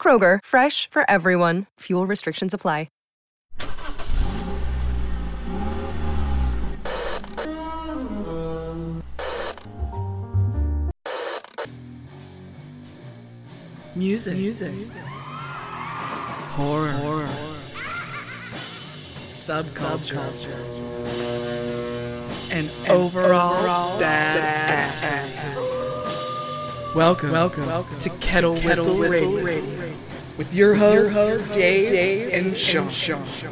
Kroger, fresh for everyone. Fuel restrictions apply. Music. Music. Horror. Horror. Subculture. And, overall, overall bad, Welcome, welcome, welcome to Kettle, to Whistle, Whistle Radio. Radio. With your hosts, your host, Dave, Dave, and Sean. And Sean.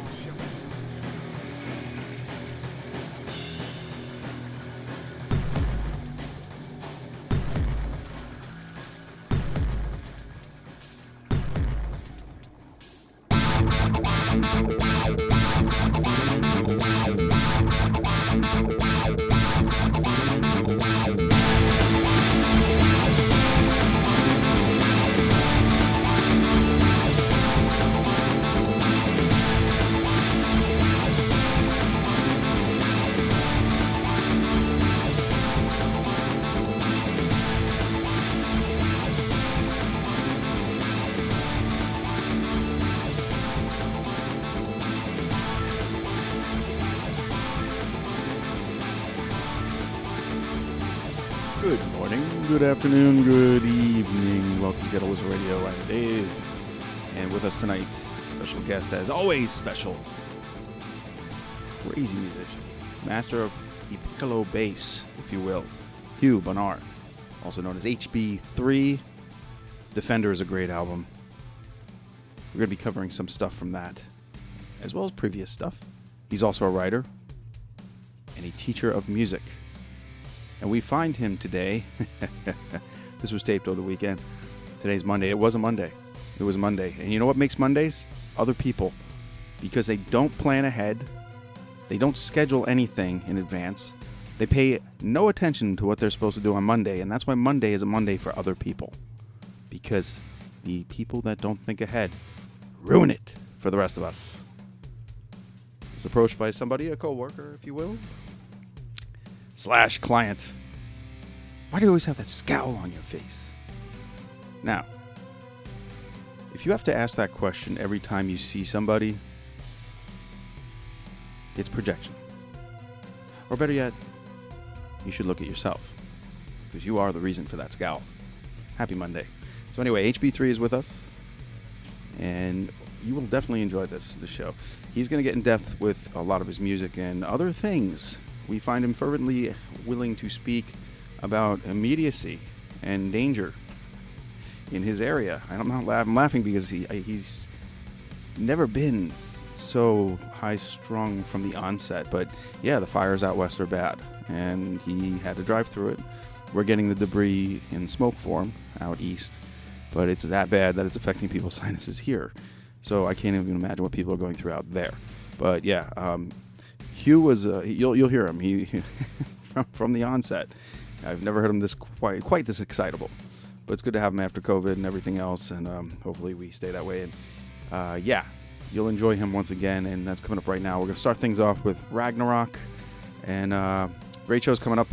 Good afternoon, good evening. Welcome to Kettle Whistle Radio. I'm Dave. And with us tonight, special guest, as always, special. Crazy musician. Master of the piccolo bass, if you will. Hugh Bonnard, also known as HB3. Defender is a great album. We're going to be covering some stuff from that, as well as previous stuff. He's also a writer and a teacher of music. And we find him today. this was taped over the weekend. Today's Monday. It was a Monday. It was Monday. And you know what makes Mondays? Other people. Because they don't plan ahead, they don't schedule anything in advance, they pay no attention to what they're supposed to do on Monday. And that's why Monday is a Monday for other people. Because the people that don't think ahead ruin it for the rest of us. I was approached by somebody, a coworker, if you will, slash client. Why do you always have that scowl on your face? Now, if you have to ask that question every time you see somebody, it's projection. Or better yet, you should look at yourself, because you are the reason for that scowl. Happy Monday. So, anyway, HB3 is with us, and you will definitely enjoy this, this show. He's going to get in depth with a lot of his music and other things we find him fervently willing to speak about immediacy and danger in his area. I'm not laugh- I'm laughing because he he's never been so high strung from the onset. But yeah, the fires out west are bad, and he had to drive through it. We're getting the debris in smoke form out east, but it's that bad that it's affecting people's sinuses here. So I can't even imagine what people are going through out there. But yeah, um, Hugh was uh, you'll you'll hear him he from, from the onset. I've never heard him this quite quite this excitable, but it's good to have him after COVID and everything else, and um, hopefully we stay that way. And uh, yeah, you'll enjoy him once again, and that's coming up right now. We're gonna start things off with Ragnarok, and uh, great coming up.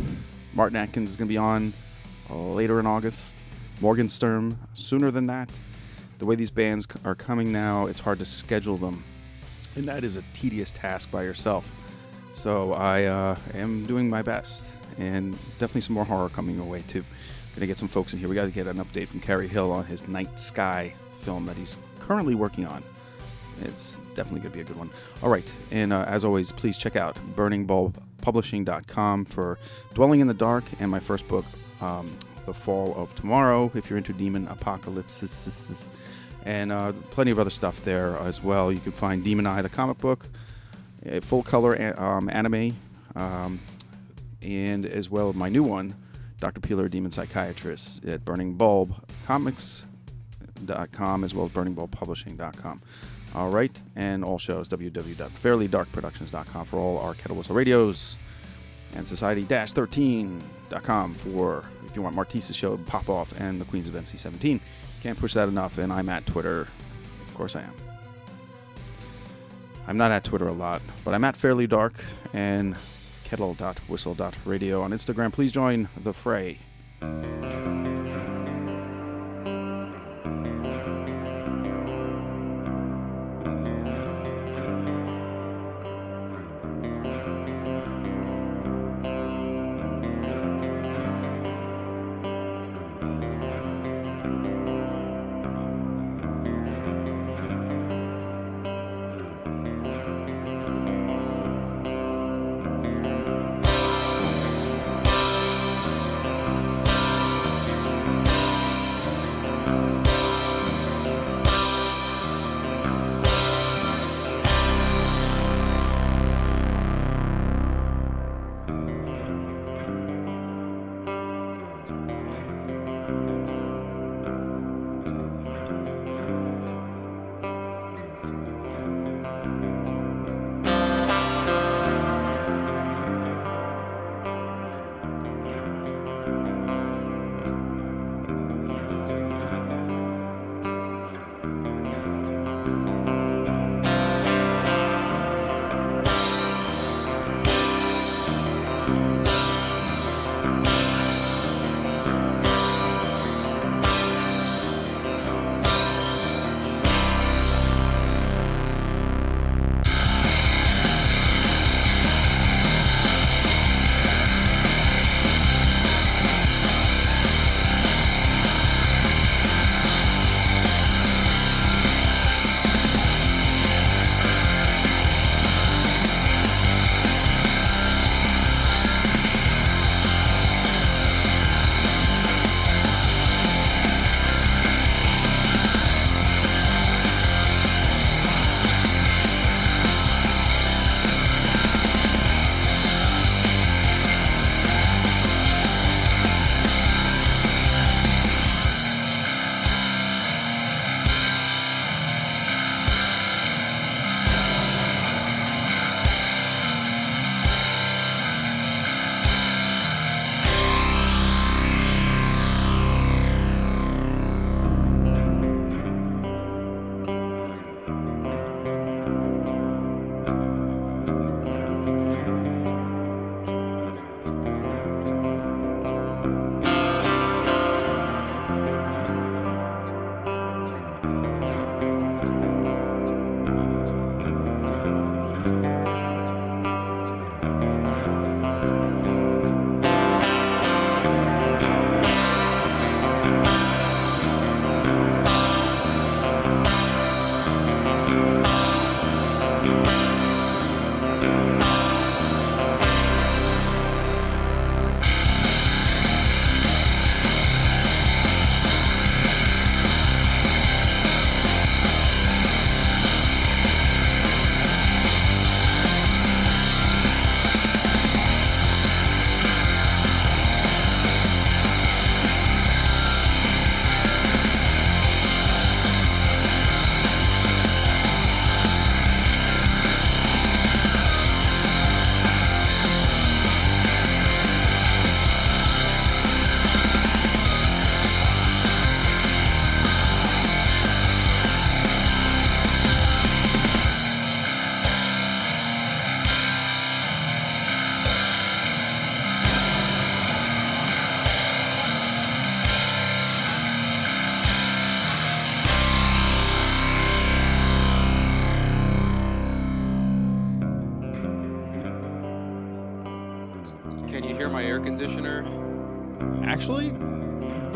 Martin Atkins is gonna be on later in August. Morgan Morgenstern sooner than that. The way these bands are coming now, it's hard to schedule them, and that is a tedious task by yourself. So I uh, am doing my best, and definitely some more horror coming your way too. Gonna get some folks in here. We got to get an update from Kerry Hill on his Night Sky film that he's currently working on. It's definitely gonna be a good one. All right, and uh, as always, please check out BurningBulbPublishing.com for Dwelling in the Dark and my first book, um, The Fall of Tomorrow. If you're into demon apocalypses and uh, plenty of other stuff there as well. You can find Demon Eye, the comic book full color um, anime, um, and as well as my new one, Dr. Peeler, Demon Psychiatrist at Burning Bulb as well as burningbulbpublishing.com. All right, and all shows www.fairlydarkproductions.com for all our Kettle Whistle radios and society-13.com for if you want Martise's show pop off and the Queens of NC-17. Can't push that enough, and I'm at Twitter. Of course I am. I'm not at Twitter a lot, but I'm at Fairly Dark and kettle.whistle.radio on Instagram. Please join the fray.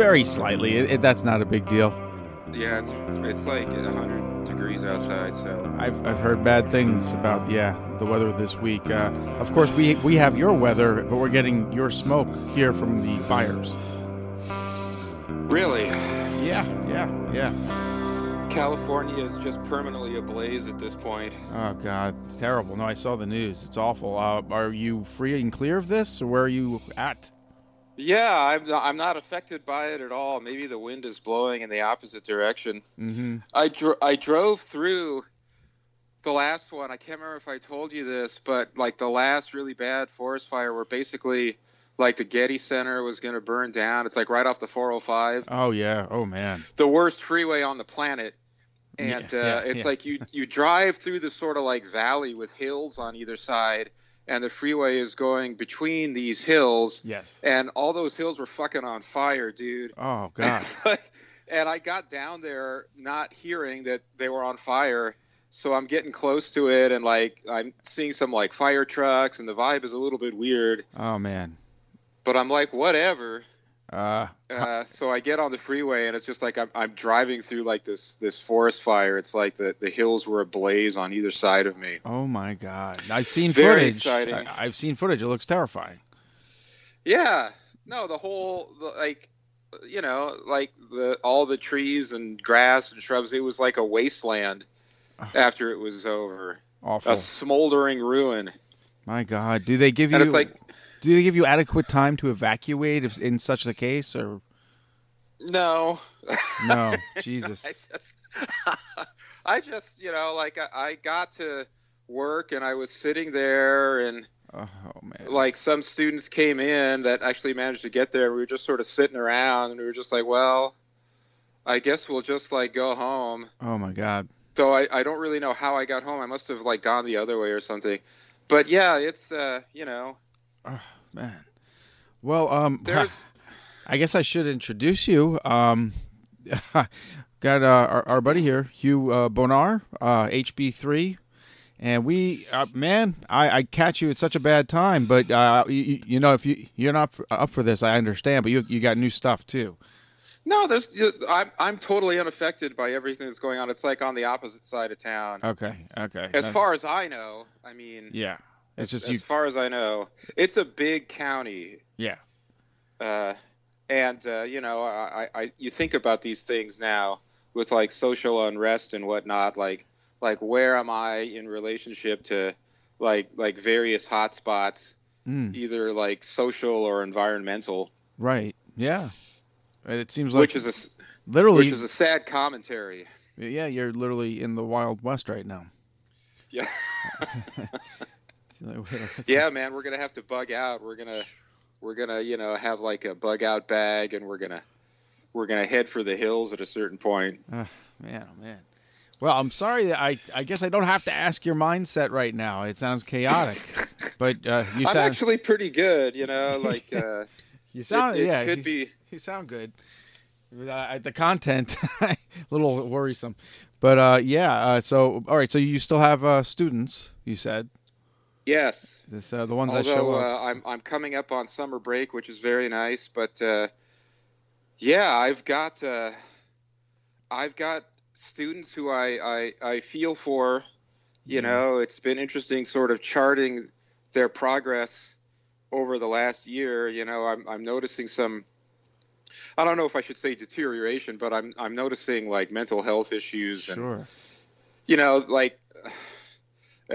Very slightly. It, it- that's not a big deal. Yeah, it's it's like 100 degrees outside, so I've, I've heard bad things about yeah the weather this week. Uh, of course, we we have your weather, but we're getting your smoke here from the fires. really, Yeah, yeah, yeah. California is just permanently ablaze at this point. Oh God, it's terrible. No, I saw the news. It's awful. Uh, are you free and clear of this, or where are you at? Yeah, I'm not, I'm not affected by it at all. Maybe the wind is blowing in the opposite direction. Mm-hmm. I dro- I drove through the last one. I can't remember if I told you this, but like the last really bad forest fire where basically like the Getty Center was going to burn down. It's like right off the 405, Oh yeah. Oh man. the worst freeway on the planet. And Yeah, uh, yeah, it's yeah. like you you drive through this sort of like valley with hills on either side, and the freeway is going between these hills, Yes. and all those hills were fucking on fire, dude. Oh god. Like- and I got down there not hearing that they were on fire. So I'm getting close to it and like I'm seeing some like fire trucks and the vibe is a little bit weird, Oh man. but I'm like whatever. Uh. Uh, so I get on the freeway and it's just like I'm, I'm driving through like this this forest fire. It's like the, the hills were ablaze on either side of me. Oh my god. I've seen Very footage. exciting. I, I've seen footage. It looks terrifying. Yeah, no, the whole the, like you know like the all the trees and grass and shrubs. It was like a wasteland after it was over. Awful. a smoldering ruin. My God, do they give you? And it's like, do they give you adequate time to evacuate if in such a case, or no, no? Jesus. I just, I just, you know, like I, I got to work and I was sitting there and Oh man. like some students came in that actually managed to get there. We were just sort of sitting around and we were just like, well, I guess we'll just like go home. Oh my God. So I, I don't really know how I got home. I must have like gone the other way or something. But yeah, it's uh, you know, Oh man. Well, um, there's I guess I should introduce you. Um, got uh, our, our buddy here, Hugh uh, Bonar, uh, HB3, and we, uh, man, I, I catch you at such a bad time, but uh, you, you know, if you you're not up for this, I understand, but you you got new stuff too. No, there's. I'm I'm totally unaffected by everything that's going on. It's like on the opposite side of town. Okay, okay. As far as I know, I mean, yeah, it's as, you. far as I know, it's a big county, Yeah, uh, and uh, you know, I, I you think about these things now with like social unrest and whatnot. Like like where am I in relationship to like like various hotspots, Mm, either like social or environmental, right. Yeah, it seems like which is a literally. which is a sad commentary. yeah, you're literally in the Wild West right now. Yeah. Yeah, man, we're gonna have to bug out. We're gonna we're gonna you know have like a bug out bag, and we're gonna we're gonna head for the hills at a certain point. Ah, man, oh man. Well, I'm sorry. that I I guess I don't have to ask your mindset right now. It sounds chaotic, but uh, you I'm actually pretty good, you know. Like uh, you sound it, it yeah. could you, be. you sound good. Uh, the content a little worrisome, but uh, yeah. Uh, so all right. So you still have uh, students? You said Yes. this uh, the ones that show up. uh, I'm I'm coming up on summer break, which is very nice, but uh, yeah, I've got uh, I've got students who I, I I feel for. You Yeah. know, it's been interesting, sort of charting their progress over the last year. You know, I'm I'm noticing some. I don't know if I should say deterioration, but I'm I'm noticing like mental health issues and Sure. you know, like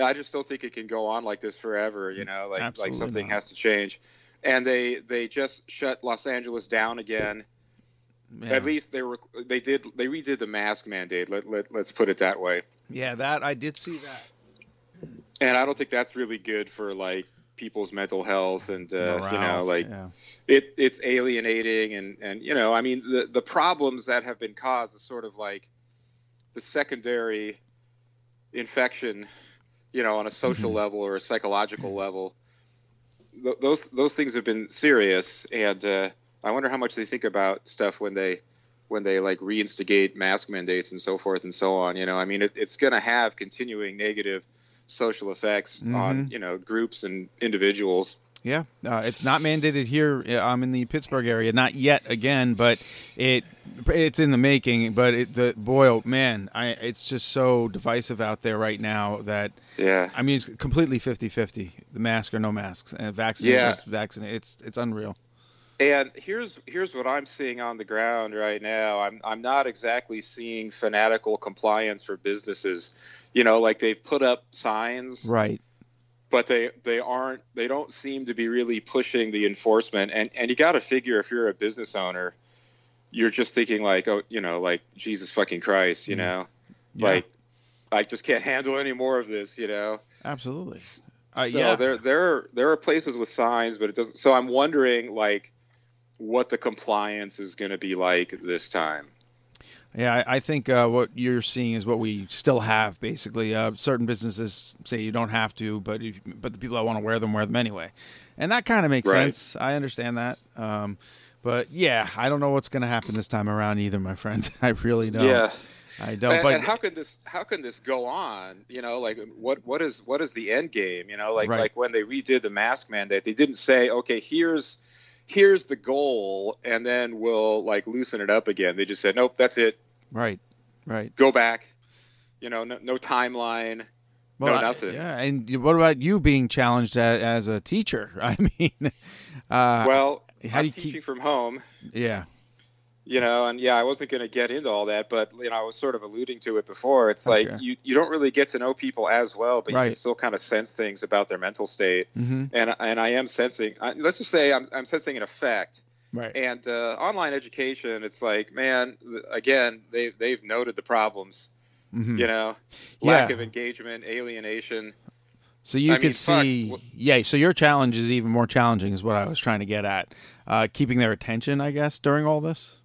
I just don't think it can go on like this forever. You know, like Absolutely like something not. has to change. And they they just shut Los Angeles down again. Yeah. At least they were they did they redid the mask mandate. Let, let let's put it that way. yeah, that I did see that. And I don't think that's really good for like people's mental health and uh, you know like yeah. it it's alienating and and you know I mean the the problems that have been caused is sort of like the secondary infection, you know, on a social Mhm. level or a psychological level. Th- those those things have been serious, and uh, I wonder how much they think about stuff when they when they like reinstigate mask mandates and so forth and so on. You know, I mean, it, it's going to have continuing negative social effects on you know groups and individuals. Yeah, uh, it's not mandated here. uh, I'm in the Pittsburgh area, not yet again, but it it's in the making. But it, the boy, oh man, I it's just so divisive out there right now that Yeah. I mean it's completely 50-50, the mask or no masks, and vaccinated Yeah. vaccinated. It's it's unreal. And here's here's what I'm seeing on the ground right now. I'm I'm not exactly seeing fanatical compliance for businesses. You know, like they've put up signs Right. But they they aren't they don't seem to be really pushing the enforcement and and you got to figure if you're a business owner you're just thinking like oh you know like jesus fucking christ you Mhm. know Yeah, like i just can't handle any more of this you know absolutely. Uh, so yeah. there there are there are places with signs but it doesn't so i'm wondering like what the compliance is going to be like this time Yeah, I, I think uh, what you're seeing is what we still have. Basically, uh, certain businesses say you don't have to, but if, but the people that want to wear them wear them anyway, and that kind of makes Right. sense. I understand that. Um, but yeah, I don't know what's going to happen this time around either, my friend. I really don't. yeah I don't. and, but and how can this how can this go on you know like what what is what is the end game you know like Right. like when they redid the mask mandate they didn't say okay here's here's the goal and then we'll like loosen it up again they just said nope that's it right, right. go back you know no, no timeline no I- nothing yeah, and what about you being challenged as, as a teacher? I mean, uh, well how i'm do you teaching keep- from home yeah, you know and yeah i wasn't going to get into all that but you know i was sort of alluding to it before it's like you, you don't really get to know people as well but you can still kind of sense things about their mental state hmm and and I am sensing. I- Let's just say I'm I'm sensing an effect. Right, And uh, online education, it's like, man, again, they they've noted the problems. hmm You know, lack Yeah. of engagement, alienation. So you I could fuck, see, wh- yeah. So your challenge is even more challenging, is what I was trying to get at. Uh, keeping their attention, I guess, during all this.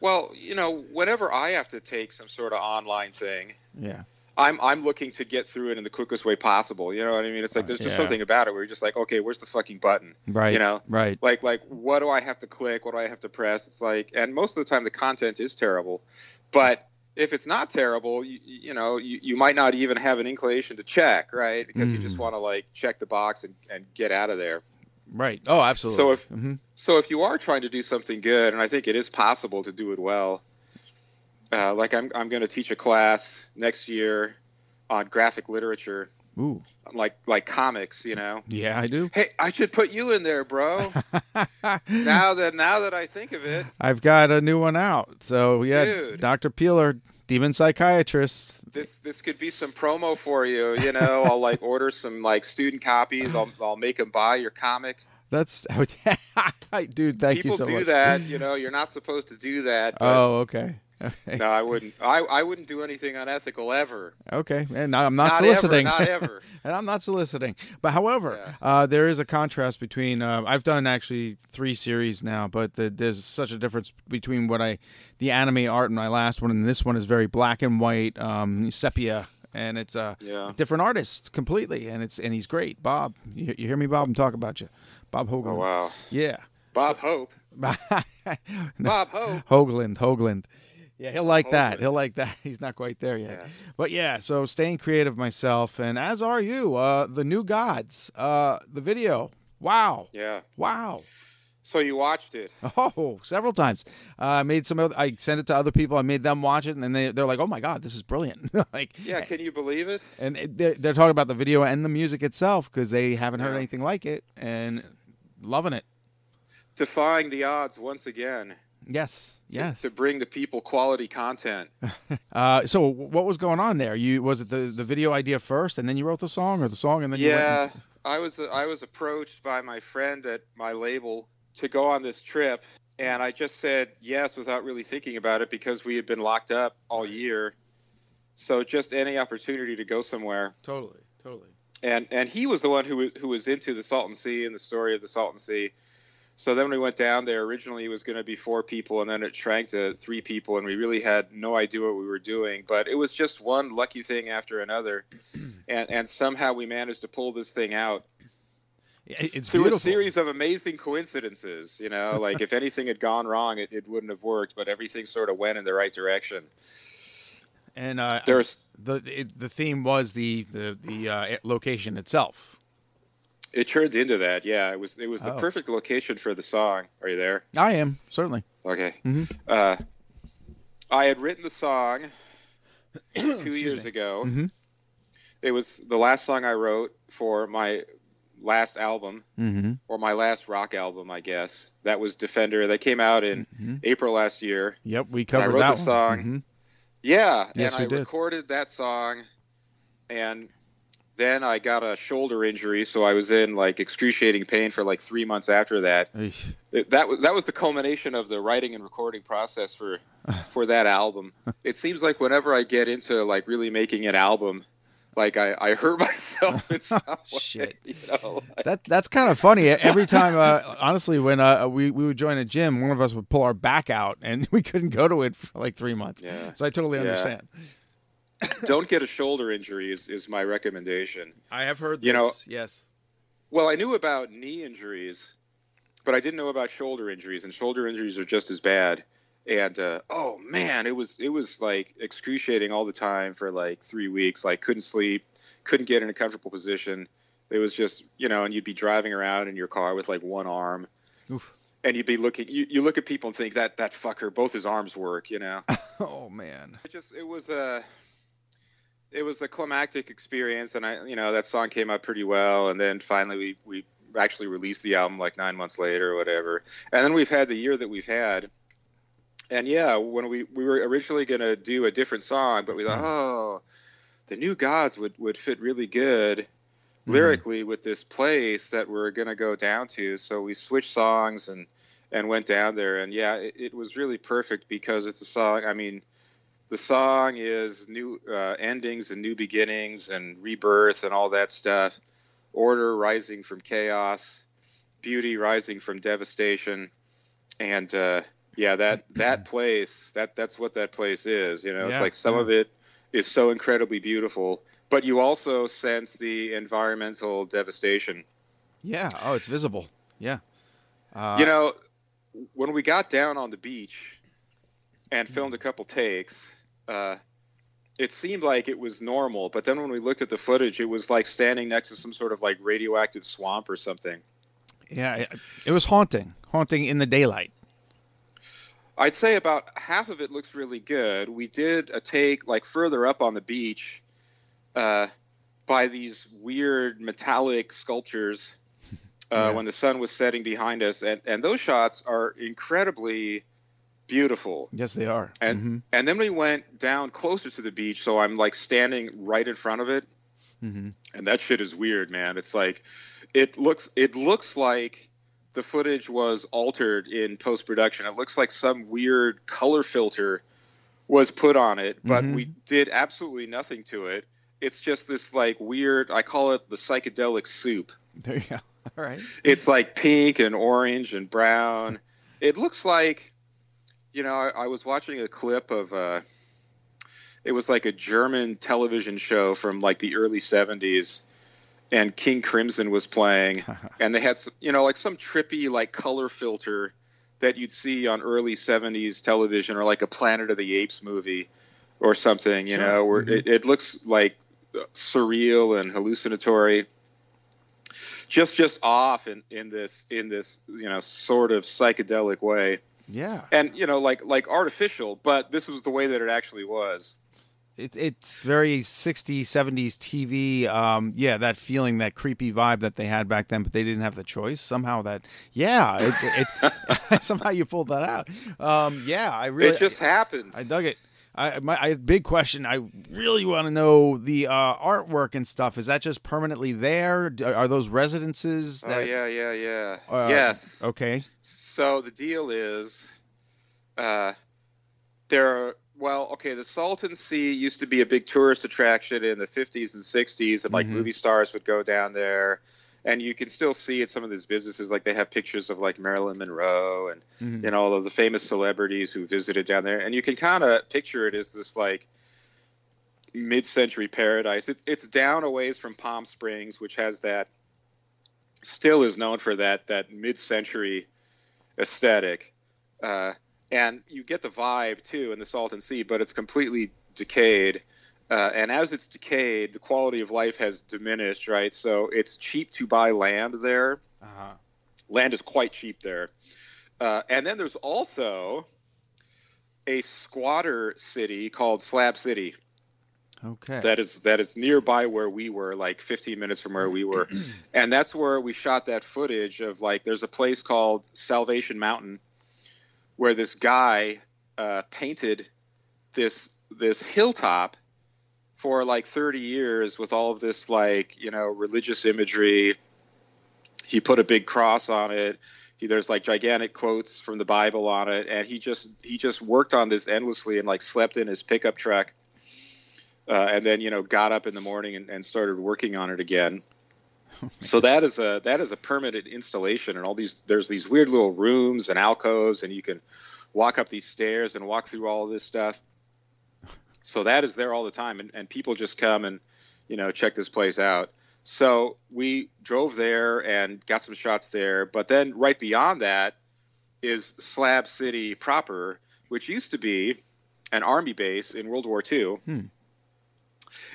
Well, you know, whenever I have to take some sort of online thing, Yeah, I'm I'm looking to get through it in the quickest way possible. You know what I mean? It's like there's just Yeah. something about it where you're just like, okay, where's the fucking button? right. You know, right. like like what do I have to click? What do I have to press? It's like, and most of the time the content is terrible, but if it's not terrible, you, you know, you, you might not even have an inclination to check, right? Because you just Mm. want to like check the box and, and get out of there. Right. Oh, absolutely. So if- Mhm. So if you are trying to do something good, and I think it is possible to do it well, uh, like I'm I'm going to teach a class next year on graphic literature, ooh, like like comics, you know. yeah, I do. Hey, I should put you in there, bro. now that now that I think of it, I've got a new one out. So yeah, Dude. Dr. Peeler, demon psychiatrist. this this could be some promo for you. You know, I'll like order some like student copies. I'll I'll make them buy your comic. That's dude. Thank People you so much. People do that. You know, you're not supposed to do that. Oh, okay. Okay. no, I wouldn't. I I wouldn't do anything unethical ever. Okay, and I'm not, Not soliciting. Ever, not ever. and I'm not soliciting. But however, Yeah. uh, there is a contrast between. Uh, I've done actually three series now, but the, there's such a difference between what I, the anime art in my last one and this one is very black and white, um, sepia, and it's a Yeah. different artist completely, and it's and he's great. Bob, you, you hear me, Bob? I'm talking about you, Bob Hoagland. Oh wow. Yeah, Bob Hope. No, Bob Hope. Hoagland, Hoagland. Yeah, he'll like that. He'll like that. He's not quite there yet. Yeah. But yeah, so staying creative myself, and as are you. Uh, the new gods. Uh, the video. Wow. Yeah. Wow. So you watched it. Oh, several times. Uh, I made some. Other, I sent it to other people. I made them watch it, and then they they're like, "Oh my god, this is brilliant!" like, Yeah. Can you believe it? and they're, they're talking about the video and the music itself because they haven't heard Yeah. anything like it and loving it. Defying the odds once again. Yes. to- Yes. To bring the people quality content. Uh, so what was going on there? You was it the, the video idea first, and then you wrote the song, or the song and then you yeah, and- I was I was approached by my friend at my label to go on this trip, and I just said yes without really thinking about it because we had been locked up all year. So just any opportunity to go somewhere, totally, totally. and and he was the one who who was into the Salton Sea and the story of the Salton Sea. So then when we went down there, originally it was going to be four people, and then it shrank to three people, and we really had no idea what we were doing. But it was just one lucky thing after another, and and somehow we managed to pull this thing out It's through beautiful. a series of amazing coincidences. You know, like if anything had gone wrong, it, it wouldn't have worked, but everything sort of went in the right direction. and uh, There's the it, the theme was the the the uh, location itself. It turned into that. Yeah, it was it was the Oh. perfect location for the song. Are you there? I am certainly. Okay. Mhm. Uh, I had written the song two years me. ago. Mhm. It was the last song I wrote for my last album Mm-hmm. or my last rock album, I guess. That was Defender. That came out in Mhm. April last year. Yep, we covered I wrote that the song. one. Mhm. Yeah, Yes, and we I did. recorded that song, and then I got a shoulder injury, so I was in like excruciating pain for like three months after that. Eesh. That was that was the culmination of the writing and recording process for for that album. It seems like whenever I get into like really making an album, like I, I hurt myself in some way. Shit. You know, like- That that's kind of funny. Every time, uh, honestly, when uh, we we would join a gym, one of us would pull our back out, and we couldn't go to it for like three months. Yeah. So I totally Yeah. Understand. don't get a shoulder injury is, is my recommendation. I have heard. This. You know- yes. Well, I knew about knee injuries, but I didn't know about shoulder injuries, and shoulder injuries are just as bad. And uh, oh man, it was it was like excruciating all the time for like three weeks. Like couldn't sleep, couldn't get in a comfortable position. It was just you know, and you'd be driving around in your car with like one arm, Oof. and you'd be looking. You, you look at people and think that that fucker, both his arms work. You know, Oh man. it just it was a it was a climactic experience and i you know that song came out pretty well and then finally we we actually released the album like nine months later or whatever. And then we've had the year that we've had. And yeah when we we were originally going to do a different song but we thought mm-hmm. oh the new gods would would fit really good mm-hmm. lyrically with this place that we're going to go down to. So we switched songs and and went down there. And yeah it, it was really perfect because it's a song i mean the song is new uh, endings and new beginnings and rebirth and all that stuff order rising from chaos beauty rising from devastation and uh, yeah that that place that that's what that place is you know it's like some yeah. of it is so incredibly beautiful but you also sense the environmental devastation Yeah. Oh, it's visible. Yeah. Uh, you know, when we got down on the beach and filmed a couple takes, uh, it seemed like it was normal. But then when we looked at the footage, it was like standing next to some sort of like radioactive swamp or something. Yeah. It, was haunting. Haunting in the daylight. I'd say about half of it looks really good. We did a take like further up on the beach uh, by these weird metallic sculptures uh, Yeah. when the sun was setting behind us, and and those shots are incredibly beautiful. Yes, they are. And Mhm. and then we went down closer to the beach, so I'm like standing right in front of it, Mhm. and that shit is weird, man. It's like it looks it looks like the footage was altered in post production. It looks like some weird color filter was put on it, but Mhm. we did absolutely nothing to it. It's just this like weird. I call it the psychedelic soup. There you go. All right. It's like pink and orange and brown. It looks like, you know, I, I was watching a clip of, uh, it was like a German television show from like the early 70s, and King Crimson was playing, and they had, some, you know, like some trippy like color filter that you'd see on early 70s television or like a Planet of the Apes movie or something, you Sure. know, where Mhm. it, it looks like surreal and hallucinatory just just off in, in this in this you know sort of psychedelic way Yeah. and you know like like artificial but this was the way that it actually was It, it's very 60s, 70s TV. Um, yeah, that feeling, that creepy vibe that they had back then, but they didn't have the choice. Somehow that, yeah, it, it, somehow you pulled that out. Um, yeah, I really, it just happened I dug it. I, my I, big question. I really want to know the uh, artwork and stuff. Is that just permanently there? Are those residences? oh yeah yeah yeah uh, yes Okay. So the deal is uh there are well okay the salton sea used to be a big tourist attraction in the 50s and 60s and like Mhm. movie stars would go down there and you can still see at some of these businesses like they have pictures of like marilyn monroe and Mhm. you know all of the famous celebrities who visited down there and you can kind of picture it as this like mid-century paradise it's, it's down a ways from palm springs which has that still is known for that that mid-century aesthetic uh, and you get the vibe too in the salton sea but it's completely decayed uh, and as it's decayed the quality of life has diminished right so it's cheap to buy land there Uh-huh. land is quite cheap there. Uh, and then there's also a squatter city called Slab City Okay. that is that is nearby where we were, like 15 minutes from where we were, and that's where we shot that footage of like there's a place called Salvation Mountain where this guy uh, painted this this hilltop for like 30 years with all of this like you know religious imagery. He put a big cross on it. He, there's like gigantic quotes from the Bible on it, and he just he just worked on this endlessly and like slept in his pickup truck, uh, and then you know got up in the morning and, and started working on it again. so that is a that is a permanent installation, and all these there's these weird little rooms and alcoves, and you can walk up these stairs and walk through all of this stuff. So that is there all the time, and, and people just come and you know check this place out. So we drove there and got some shots there, but then right beyond that is Slab City proper, which used to be an army base in World War II, Hmm.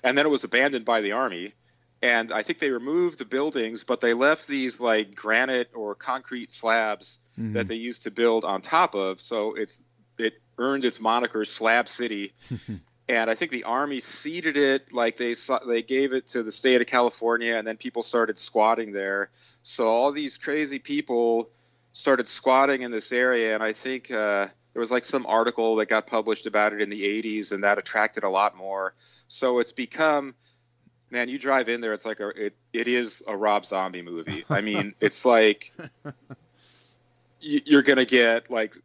And then it was abandoned by the army. And I think they removed the buildings, but they left these like granite or concrete slabs Mhm. that they used to build on top of. So it's it earned its moniker Slab City. and I think the army seeded it like they they gave it to the state of California, and then people started squatting there. So all these crazy people started squatting in this area, and I think uh, there was like some article that got published about it in the 80s, and that attracted a lot more. So it's become man, you drive in there, it's like a it, it is a Rob Zombie movie. I mean, it's like you- you're gonna get like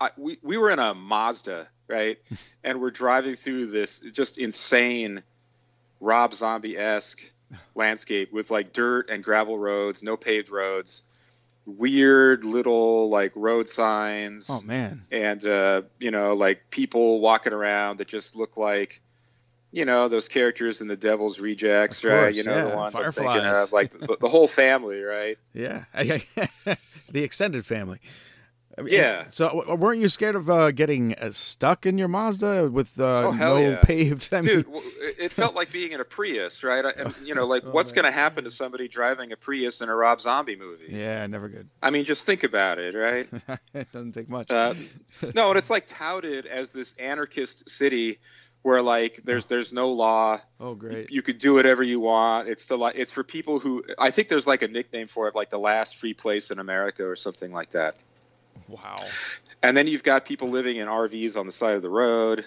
I, we we were in a Mazda, right, and we're driving through this just insane Rob Zombie esque landscape with like dirt and gravel roads, no paved roads, weird little like road signs Oh man. and uh, you know like people walking around that just look like you know those characters in the devil's rejects Of right you know yeah, the ones i'm thinking of like the, the whole family right Yeah. the extended family. I mean, Yeah. So w- weren't you scared of uh, getting uh, stuck in your Mazda with uh, Oh, hell no yeah. paved? I dude mean, it it felt like being in a prius right I, and, you know like Oh, what's going to happen to somebody driving a prius in a rob zombie movie yeah, never good. i mean just think about it right it doesn't take much. Uh, no, and it's like touted as this anarchist city where like there's there's no law. oh, great. You could do whatever you want. It's the like it's for people who I think there's like a nickname for it, like the last free place in America or something like that. Wow. And then you've got people living in RVs on the side of the road.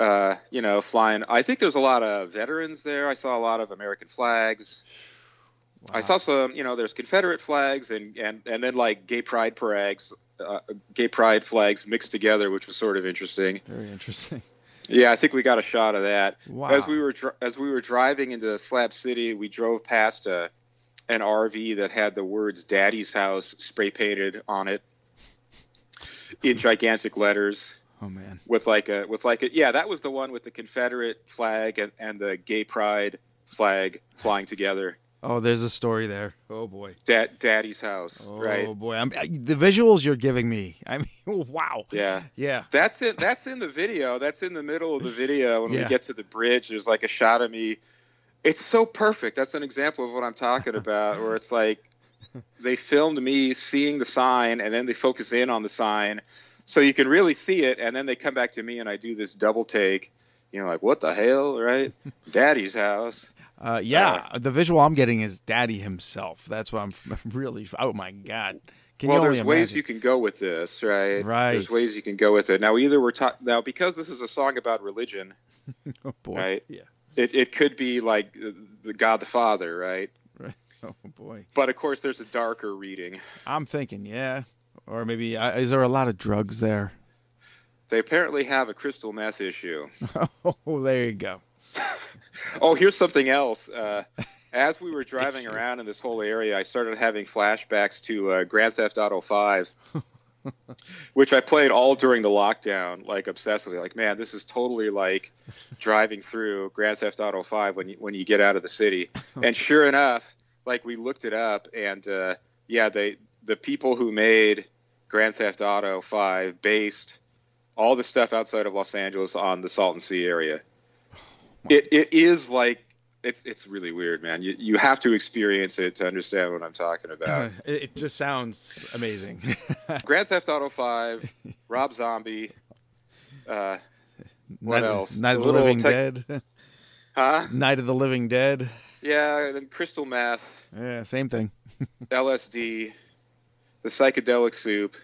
Uh, you know, flying. I think there's a lot of veterans there. I saw a lot of American flags. Wow. I saw some. You know, there's Confederate flags and and and then like gay pride flags, uh, gay pride flags mixed together, which was sort of interesting. Very interesting. Yeah, I think we got a shot of that. Wow. As we were dr- as we were driving into Slab City, we drove past a an RV that had the words "Daddy's House" spray painted on it in gigantic letters Oh man. with like a with like a yeah, that was the one with the Confederate flag and, and the gay pride flag flying together. Oh, there's a story there. Oh boy. Dad, Daddy's house, Oh right? boy. I'm, I, the visuals you're giving me. I mean, wow. Yeah. Yeah. That's it. That's in the video. That's in the middle of the video. When Yeah. we get to the bridge, there's like a shot of me. It's so perfect. That's an example of what I'm talking about, where it's like they filmed me seeing the sign and then they focus in on the sign so you can really see it. And then they come back to me and I do this double take. You know, like, what the hell, right? Daddy's house. Uh, yeah. the visual I'm getting is Daddy himself. That's what I'm really. Oh my God. Can well, there's ways you can go with this, right? Right. There's ways you can go with it. Now, either we're ta- now because this is a song about religion, Oh boy. right? Yeah. it, it could be like uh, the God the Father, right? Oh boy. But of course, there's a darker reading. I'm thinking, yeah. Or maybe uh, is there a lot of drugs there? They apparently have a crystal meth issue. Oh, there you go. Oh, here's something else. Uh, as we were driving around in this whole area, I started having flashbacks to uh, Grand Theft Auto 5, which I played all during the lockdown, like obsessively. Like, man, this is totally like driving through Grand Theft Auto 5 when you when you get out of the city. And sure enough, like we looked it up, and uh, yeah, they the people who made Grand Theft Auto 5 based all the stuff outside of Los Angeles on the Salton Sea area. It it is like it's it's really weird, man. You you have to experience it to understand what I'm talking about. it, just sounds amazing. Grand Theft Auto 5, Rob Zombie, uh, What Night, else? Night of the Living tech- Dead. huh? Night of the Living Dead. Yeah, and then crystal meth, Yeah, same thing. LSD, the psychedelic soup.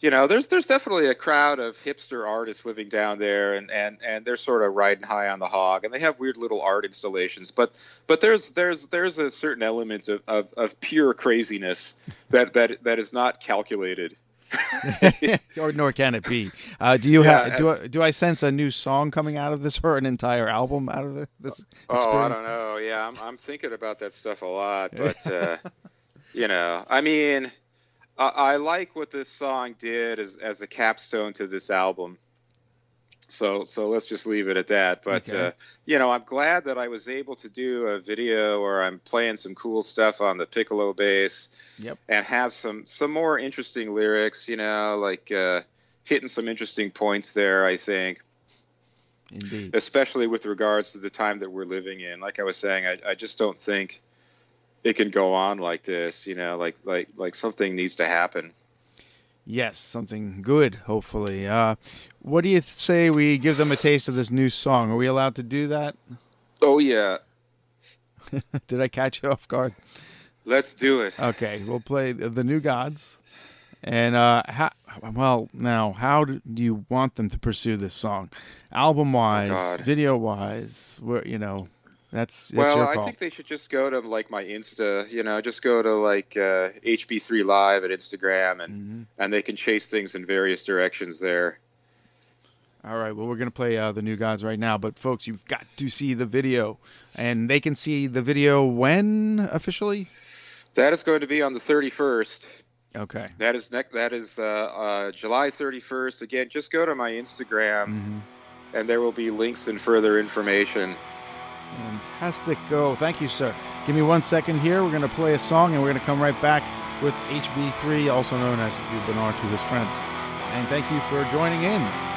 you know, there's there's definitely a crowd of hipster artists living down there, and and and they're sort of riding high on the hog, and they have weird little art installations. But but there's there's there's a certain element of, of, of pure craziness that that that is not calculated. or nor can it be. Uh, do you Yeah, have do I, do I sense a new song coming out of this or an entire album out of this? Oh, I don't know. Yeah, I'm I'm thinking about that stuff a lot, but uh, you know, I mean, I, I like what this song did as as a capstone to this album. So so let's just leave it at that. But Okay. uh, you know, I'm glad that I was able to do a video where I'm playing some cool stuff on the piccolo bass Yep. and have some some more interesting lyrics. You know, like uh, hitting some interesting points there. I think Indeed. especially with regards to the time that we're living in. Like I was saying, I, I just don't think it can go on like this. You know, like like like something needs to happen. Yes, something good, hopefully. Uh, what do you say we give them a taste of this new song? Are we allowed to do that? Oh yeah, Did I catch you off guard? let's do it. Okay, we'll play the New Gods. And uh, how, well, now, how do you want them to pursue this song? Album wise, God. video wise, where you know, that's, that's well, I think they should just go to like my Insta. You know, just go to like uh, HB3 Live at Instagram, and Mhm. and they can chase things in various directions there. All right, well, we're going to play uh, the New Gods right now, but folks, you've got to see the video. And they can see the video when officially? That is going to be on the 31st. Okay. That is next. That is uh, uh, July 31st. Again, just go to my Instagram, Mhm. and there will be links and further information. Fantastic go. Thank you, sir. Give me one second here. We're going to play a song and we're going to come right back with HB3, also known as Hugh Bernard to his friends. And thank you for joining in.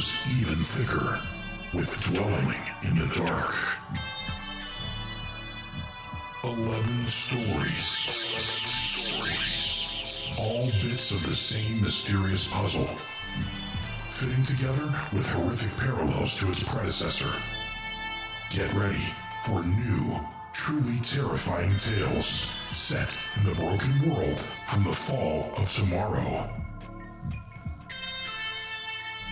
Flows even thicker with dwelling in the dark. Eleven stories. All bits of the same mysterious puzzle, fitting together with horrific parallels to its predecessor. Get ready for new, truly terrifying tales set in the broken world from the fall of tomorrow.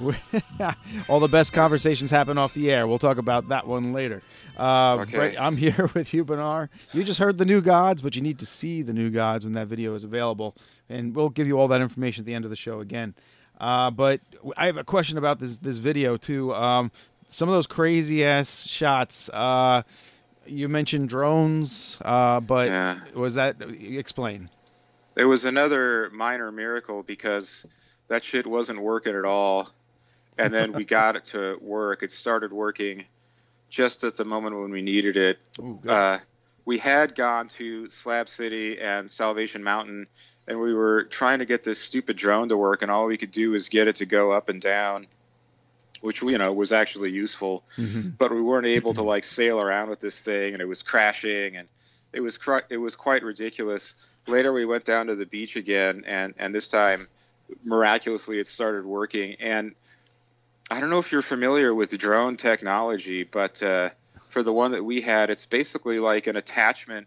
All the best conversations happen off the air. We'll talk about that one later. Uh, Okay. I'm here with you, Bernard. You just heard the new gods, but you need to see the new gods when that video is available, and we'll give you all that information at the end of the show again. Uh, but I have a question about this this video too. Um, some of those crazy ass shots. Uh, you mentioned drones, uh, but Yeah. was that explain? It was another minor miracle because that shit wasn't working at all. And then we got it to work. It started working just at the moment when we needed it. Ooh. Uh, we had gone to Slab City and Salvation Mountain, and we were trying to get this stupid drone to work, and all we could do was get it to go up and down, which you know was actually useful. Mhm. But we weren't able to like sail around with this thing, and it was crashing, and it was cr- it was quite ridiculous. Later, we went down to the beach again, and and this time, miraculously, it started working. And I don't know if you're familiar with drone technology, but uh, for the one that we had, it's basically like an attachment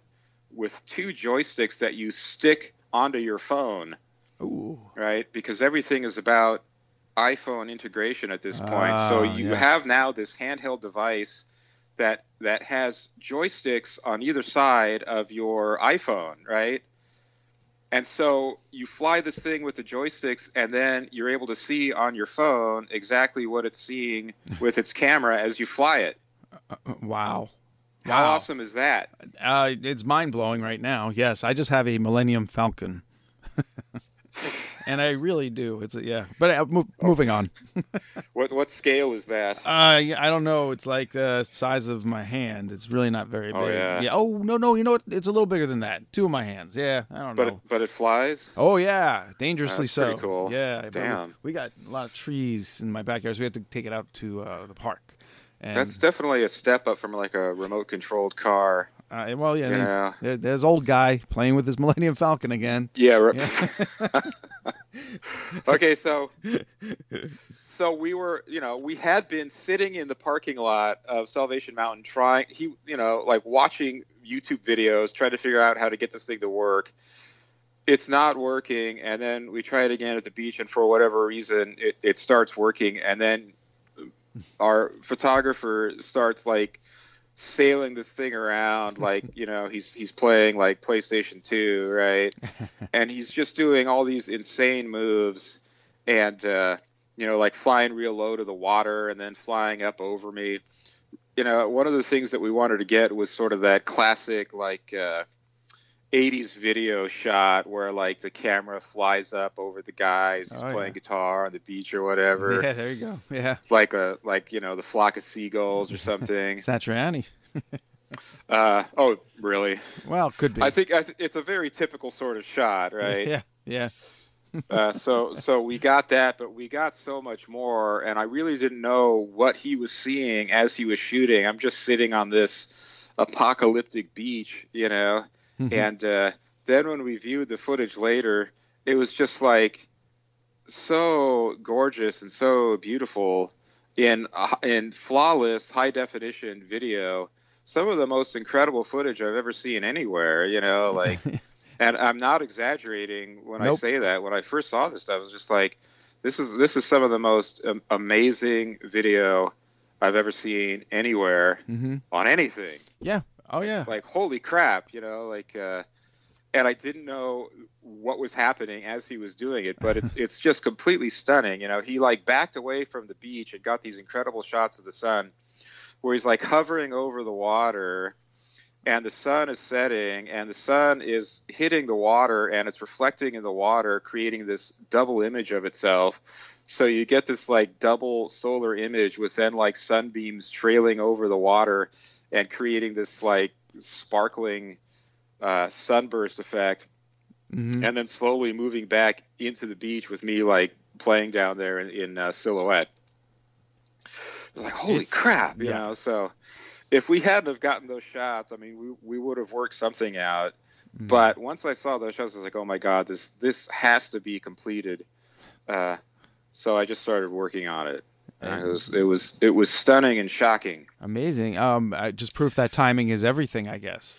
with two joysticks that you stick onto your phone, Ooh. right? Because everything is about iPhone integration at this point. so Ah, you yes. have now this handheld device that that has joysticks on either side of your iPhone, right? And so you fly this thing with the joysticks, and then you're able to see on your phone exactly what it's seeing with its camera as you fly it. Uh, Wow. How Wow. awesome is that? Uh, it's mind blowing right now. Yes, I just have a Millennium Falcon, and I really do. It's a, yeah, but uh, mo- moving on. What what scale is that? Uh, yeah, I don't know. It's like the size of my hand. It's really not very big. Oh, big. yeah. Oh no, no. You know what? It's a little bigger than that. Two of my hands. Yeah. I don't But know. it, but it flies. Oh yeah, dangerously That's so. pretty cool. Yeah. but we- Damn. We, got a lot of trees in my backyard, so we have to take it out to uh, the park. And, That's definitely a step up from like a remote controlled car. Uh, well, yeah. know. there- there's old guy playing with his Millennium Falcon again. Yeah. Right. Yeah. okay, so so we were, you know, we had been sitting in the parking lot of Salvation Mountain trying he, you know, like watching YouTube videos trying to figure out how to get this thing to work. It's not working and then we try it again at the beach and for whatever reason it, it starts working and then our photographer starts like sailing this thing around like you know he's he's playing like PlayStation 2 right? And he's just doing all these insane moves and uh, you know like flying real low to the water and then flying up over me. You know one of the things that we wanted to get was sort of that classic like uh, 80s video shot where like the camera flies up over the guy as he's Oh, playing yeah. guitar on the beach or whatever Yeah, there you go. Yeah. like a like you know the flock of seagulls or something Satriani. uh, oh really Well, could be. i think I th- it's a very typical sort of shot right Yeah. Yeah. uh, so so we got that, but we got so much more, and I really didn't know what he was seeing as he was shooting. I'm just sitting on this apocalyptic beach, you know, Mhm. and uh, then when we viewed the footage later, it was just like so gorgeous and so beautiful in uh, in flawless high definition video. Some of the most incredible footage I've ever seen anywhere, you know, like and I'm not exaggerating when I say that. When I first saw this, I was just like, "This is this is some of the most um, amazing video I've ever seen anywhere Mm-hmm. on anything. Yeah. Oh yeah. Like holy crap, you know, like uh and I didn't know what was happening as he was doing it, but it's it's just completely stunning. You know, he like backed away from the beach and got these incredible shots of the sun where he's like hovering over the water and the sun is setting and the sun is hitting the water and it's reflecting in the water creating this double image of itself so you get this like double solar image with then like sunbeams trailing over the water and creating this like sparkling uh, sunburst effect Mhm. and then slowly moving back into the beach with me like playing down there in, in uh, silhouette like holy It's- crap you yeah. know so if we hadn't have gotten those shots i mean we, we would have worked something out Mhm. but once i saw those shots i was like oh my god this this has to be completed uh, so i just started working on it it was it was it was stunning and shocking Amazing. Um, I- just proof that timing is everything, I guess.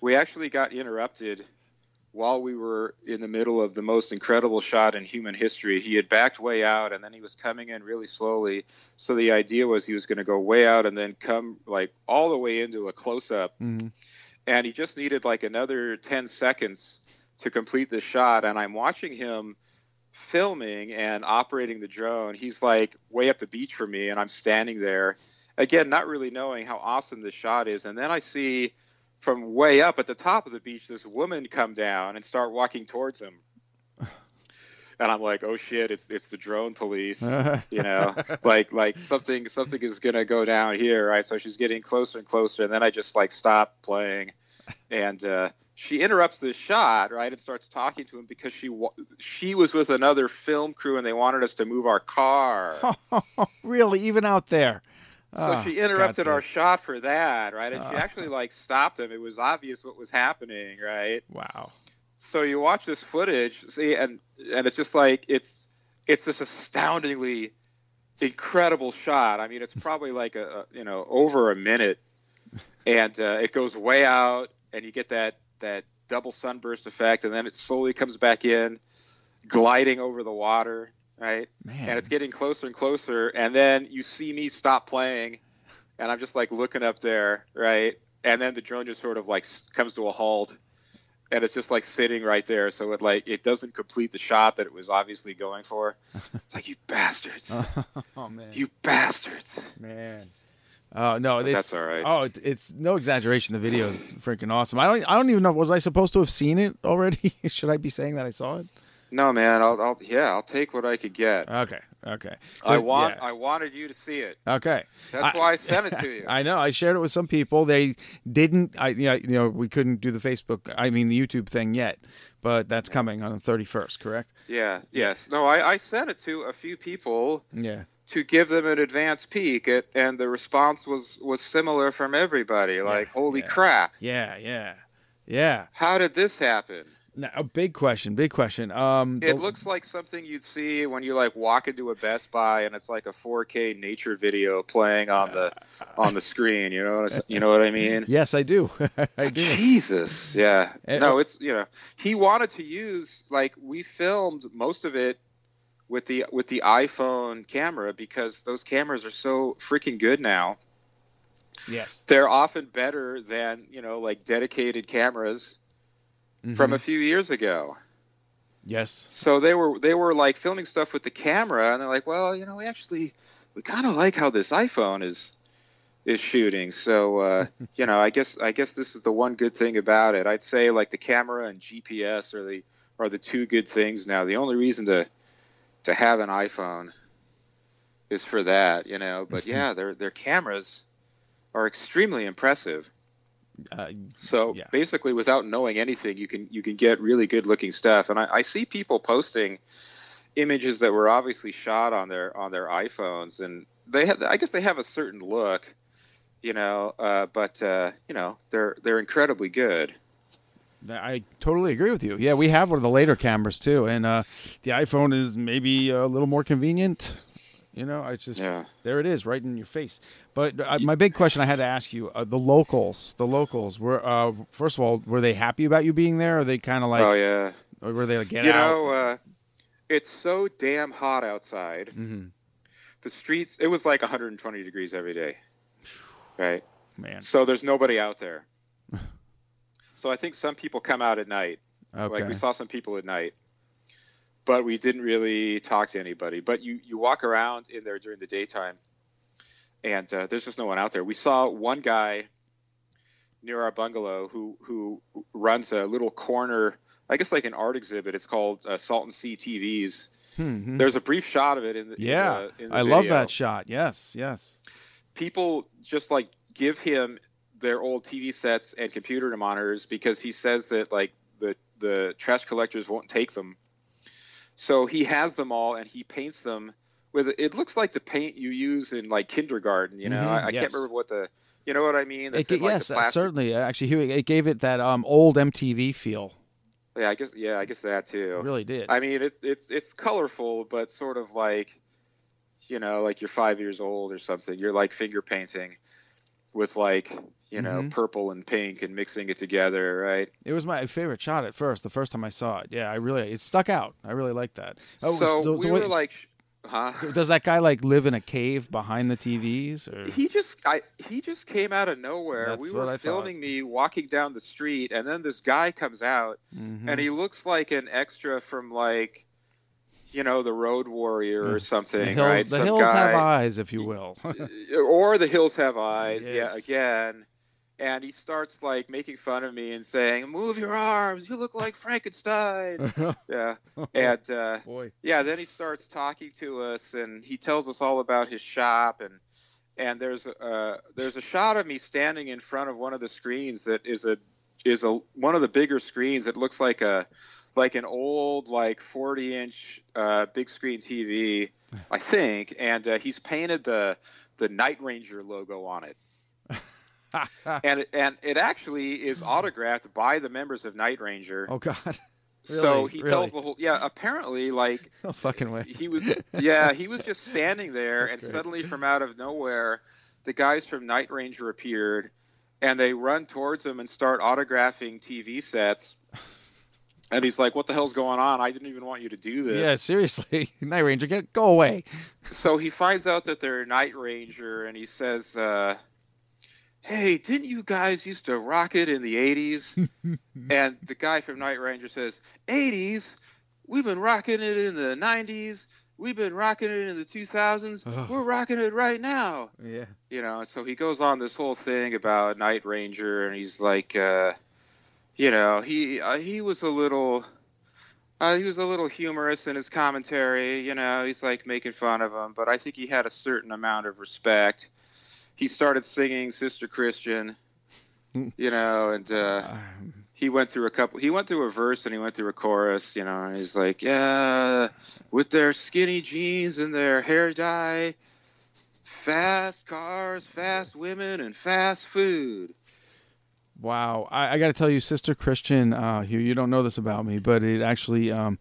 we actually got interrupted while we were in the middle of the most incredible shot in human history. He had backed way out and then he was coming in really slowly. So the idea was he was going to go way out and then come like all the way into a close up. Mhm. And he just needed like another 10 seconds to complete the shot. And I'm watching him filming and operating the drone. He's like way up the beach from me and I'm standing there again, not really knowing how awesome this shot is. And then I see from way up at the top of the beach this woman come down and start walking towards him. And I'm like, oh shit, it's it's the drone police, you know, like like something something is gonna go down here, right? So she's getting closer and closer, and then I just like stop playing, and uh, she interrupts this shot, right, and starts talking to him because she she was with another film crew and they wanted us to move our car. really, even out there. So Oh, she interrupted God's our sakes. shot for that, right? And she Ah. actually like stopped him. It was obvious what was happening, right? Wow. So you watch this footage, see, and and it's just like it's it's this astoundingly incredible shot. I mean, it's probably like a, a you know over a minute, and uh, it goes way out, and you get that that double sunburst effect, and then it slowly comes back in, gliding over the water, right? Man. and it's getting closer and closer and then you see me stop playing and i'm just like looking up there right and then the drone just sort of like comes to a halt and it's just like sitting right there so it like it doesn't complete the shot that it was obviously going for it's like you bastards oh man. you bastards Man. Oh no, it's, that's all right. Oh, it, it's no exaggeration. The video is freaking awesome. I don't. I don't even know. Was I supposed to have seen it already? Should I be saying that I saw it? no man I'll, I'll yeah i'll take what i could get Okay. Okay. i want yeah. i wanted you to see it Okay. that's I- why i sent it to you I know. I shared it with some people. They didn't. I yeah. You know, we couldn't do the Facebook. I mean, the YouTube thing yet, but that's coming on the thirty first. Correct? yeah yes no I, I sent it to a few people Yeah. To give them an advance peek at, and the response was was similar from everybody like holy yeah. crap Yeah. Yeah. Yeah. how did this happen Now, a big question. Big question. Um. it the- looks like something you'd see when you like walk into a best buy and it's like a 4k nature video playing on the on the screen you know what I- you know what i mean Yes, I do. I Like, do. jesus yeah Eh, no it's you know he wanted to use like we filmed most of it with the with the iphone camera because those cameras are so freaking good now Yes. they're often better than you know like dedicated cameras from Mhm. a few years ago Yes. so they were they were like filming stuff with the camera and they're like well you know we actually we kind of like how this iphone is is shooting so uh, you know i guess i guess this is the one good thing about it i'd say like the camera and gps are the are the two good things now the only reason to to have an iphone is for that you know but yeah their their cameras are extremely impressive Uh, so Yeah. basically, without knowing anything, you can you can get really good looking stuff. And I, I see people posting images that were obviously shot on their on their iPhones, and they have I guess they have a certain look, you know. Uh, but uh, you know they're they're incredibly good. I totally agree with you. Yeah, we have one of the later cameras too, and uh, the iPhone is maybe a little more convenient. You know, I just Yeah. there it is, right in your face. But uh, my big question I had to ask you: uh, the locals, the locals were uh, first of all, were they happy about you being there? Or they kind of like, oh yeah, or were they like, get out? you out? know uh, it's so damn hot outside Mhm. the streets. It was like 120 degrees every day, right? Man. So there's nobody out there. So I think some people come out at night. Okay. Like we saw some people at night, but we didn't really talk to anybody. But you you walk around in there during the daytime, and uh, there's just no one out there. We saw one guy near our bungalow who who runs a little corner, I guess like an art exhibit. It's called uh, Salton Sea TVs. Mhm. There's a brief shot of it in the in Yeah, the- in the I love that shot. Yes, yes. people just like give him their old TV sets and computer monitors because he says that like the the trash collectors won't take them. So he has them all and he paints them with it looks like the paint you use in like kindergarten. You know, Mhm, I, I yes. can't remember what the you know what I mean. It, in, like, yes, certainly. Actually, Huey, it gave it that um, old MTV feel. Yeah, I guess yeah, I guess that too. It really did. I mean, it, it it's colorful, but sort of like, you know, like you're five years old or something. You're like finger painting with like, you know, Mhm. purple and pink and mixing it together, right? It was my favorite shot at first. The first time I saw it, yeah, I really it stuck out. I really liked that. Oh, so the- we the were like, huh? does that guy like live in a cave behind the TVs? Or He just, I, he just came out of nowhere. That's we what were I thought. filming me walking down the street, and then this guy comes out, Mhm. and he looks like an extra from like, you know, the Road Warrior or something, the hills, right? the hills have eyes, if you will. or the hills have eyes. Yeah, again. And he starts like making fun of me and saying, "Move your arms! You look like Frankenstein." yeah, and uh, Boy. yeah, then he starts talking to us, and he tells us all about his shop, and and there's a there's a shot of me standing in front of one of the screens that is a is a one of the bigger screens. It looks like a like an old like 40 inch uh, big screen TV, I think, and uh, he's painted the the Night Ranger logo on it. and it, and it actually is autographed by the members of Night Ranger. oh God. so he Really? tells the whole yeah. Apparently, like No fucking way. he was yeah he was just standing there, That's and great. suddenly from out of nowhere, the guys from Night Ranger appeared, and they run towards him and start autographing TV sets. And he's like, "What the hell's going on? I didn't even want you to do this." Yeah, seriously, Night Ranger, get go away. so he finds out that they're Night Ranger, and he says, uh, "Hey, didn't you guys used to rock it in the '80s?" and the guy from Night Ranger says, "'80s? We've been rocking it in the '90s. We've been rocking it in the 2000s. Ugh. We're rocking it right now." Yeah. You know, so he goes on this whole thing about Night Ranger, and he's like, uh, you know, he uh, he was a little. Uh, he was a little humorous in his commentary, you know. He's like making fun of him, but I think he had a certain amount of respect. He started singing "Sister Christian," you know, and uh, Um, he went through a couple. He went through a verse and he went through a chorus, you know. And he's like, "Yeah, with their skinny jeans and their hair dye, fast cars, fast women, and fast food." Wow, I, I got to tell you, Sister Christian, uh, Hugh, you don't know this about me, but it actually, um,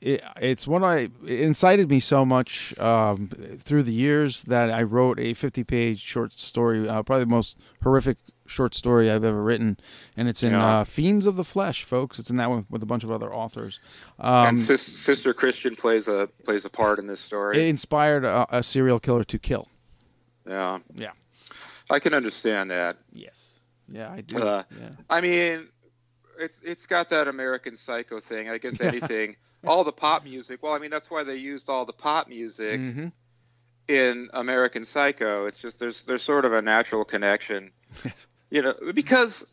it, it's one I it incited me so much um, through the years that I wrote a 50-page short story, uh, probably the most horrific short story I've ever written, and it's in Yeah. uh, Fiends of the Flesh, folks. It's in that one with a bunch of other authors. Um, and Sis- Sister Christian plays a plays a part in this story. it inspired a, a serial killer to kill. yeah, Yeah. I can understand that. Yes. Yeah, I do. Uh, yeah. I mean, it's it's got that American Psycho thing. I guess anything, all the pop music. Well, I mean that's why they used all the pop music hmm in American Psycho. It's just there's there's sort of a natural connection, Yes. you know, because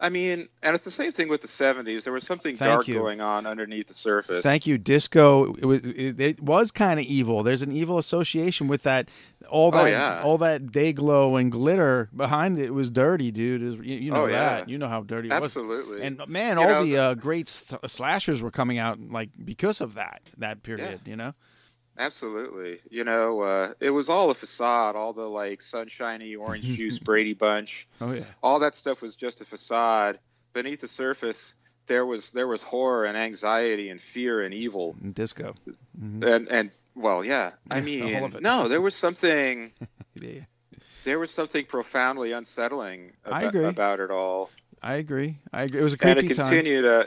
I mean, and it's the same thing with the '70s. There was something Thank dark you. going on underneath the surface. Thank you, disco. It was it, it was kind of evil. There's an evil association with that. All Oh, that, yeah. all that day glow and glitter behind it was dirty, dude. It was- you, you know Oh, yeah. that. You know how dirty it was. Absolutely. And man, You all know, the uh, great slashers were coming out like because of that that period. You know. Absolutely. You know, uh, it was all a facade. All the like sunshiny orange juice Brady Bunch. Oh yeah. all that stuff was just a facade. Beneath the surface, there was there was horror and anxiety and fear and evil. And disco. And and well, yeah. I mean, it. no, there was something Yeah. there was something profoundly unsettling I agree. about it all. I agree. I agree. It was a And creepy it time. continued uh,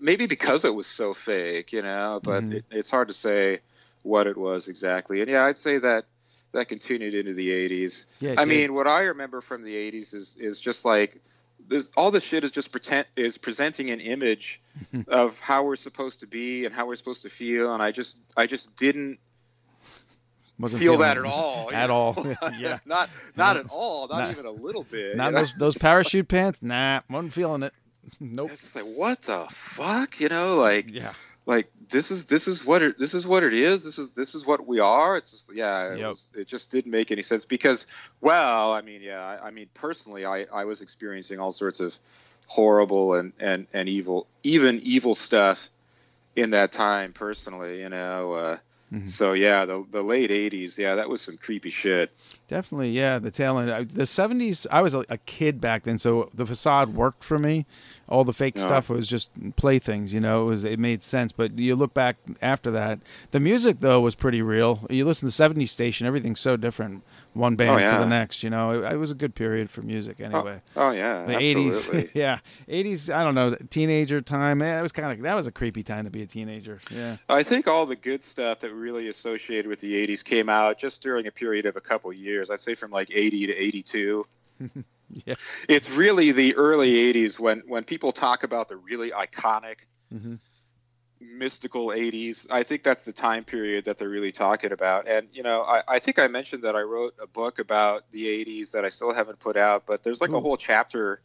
maybe because it was so fake, you know, but Mhm. it, it's hard to say what it was exactly. And yeah, I'd say that that continued into the 80s. Yeah, I did. mean, what I remember from the 80s is is just like this all this shit is just pretend is presenting an image of how we're supposed to be and how we're supposed to feel and I just I just didn't Wasn't feel that at all. At know? all. yeah. not not at all, not, Not- even a little bit. Not those those parachute pants. Nah, wasn't feeling it. Nope. It's just like what the fuck, you know, like Yeah. Like this is this is what it this is what it is. This is this is what we are. It's just yeah, it, Yep. was, it just didn't make any sense because well, I mean yeah, I, I mean personally, I I was experiencing all sorts of horrible and and and evil, even evil stuff in that time personally, you know. Uh, Mm-hmm. So yeah, the the late '80s, yeah, that was some creepy shit. Definitely, yeah. The tail end, the '70s. I was a, a kid back then, so the facade worked for me. All the fake Yeah. stuff was just playthings, you know. It was it made sense. But you look back after that, the music though was pretty real. You listen to the '70s station, everything's so different, one band Oh, for the next. You know, it, it was a good period for music anyway. Oh yeah, the absolutely. '80s, yeah, '80s. I don't know, teenager time. Eh, it was kind of that was a creepy time to be a teenager. Yeah, I think all the good stuff that really associated with the 80s came out just during a period of a couple years. I'd say from like 80 to 82. Yeah. It's really the early 80s when when people talk about the really iconic Mhm. mystical 80s. I think that's the time period that they're really talking about. And you know, I, I think I mentioned that I wrote a book about the 80s that I still haven't put out, but there's like a whole chapter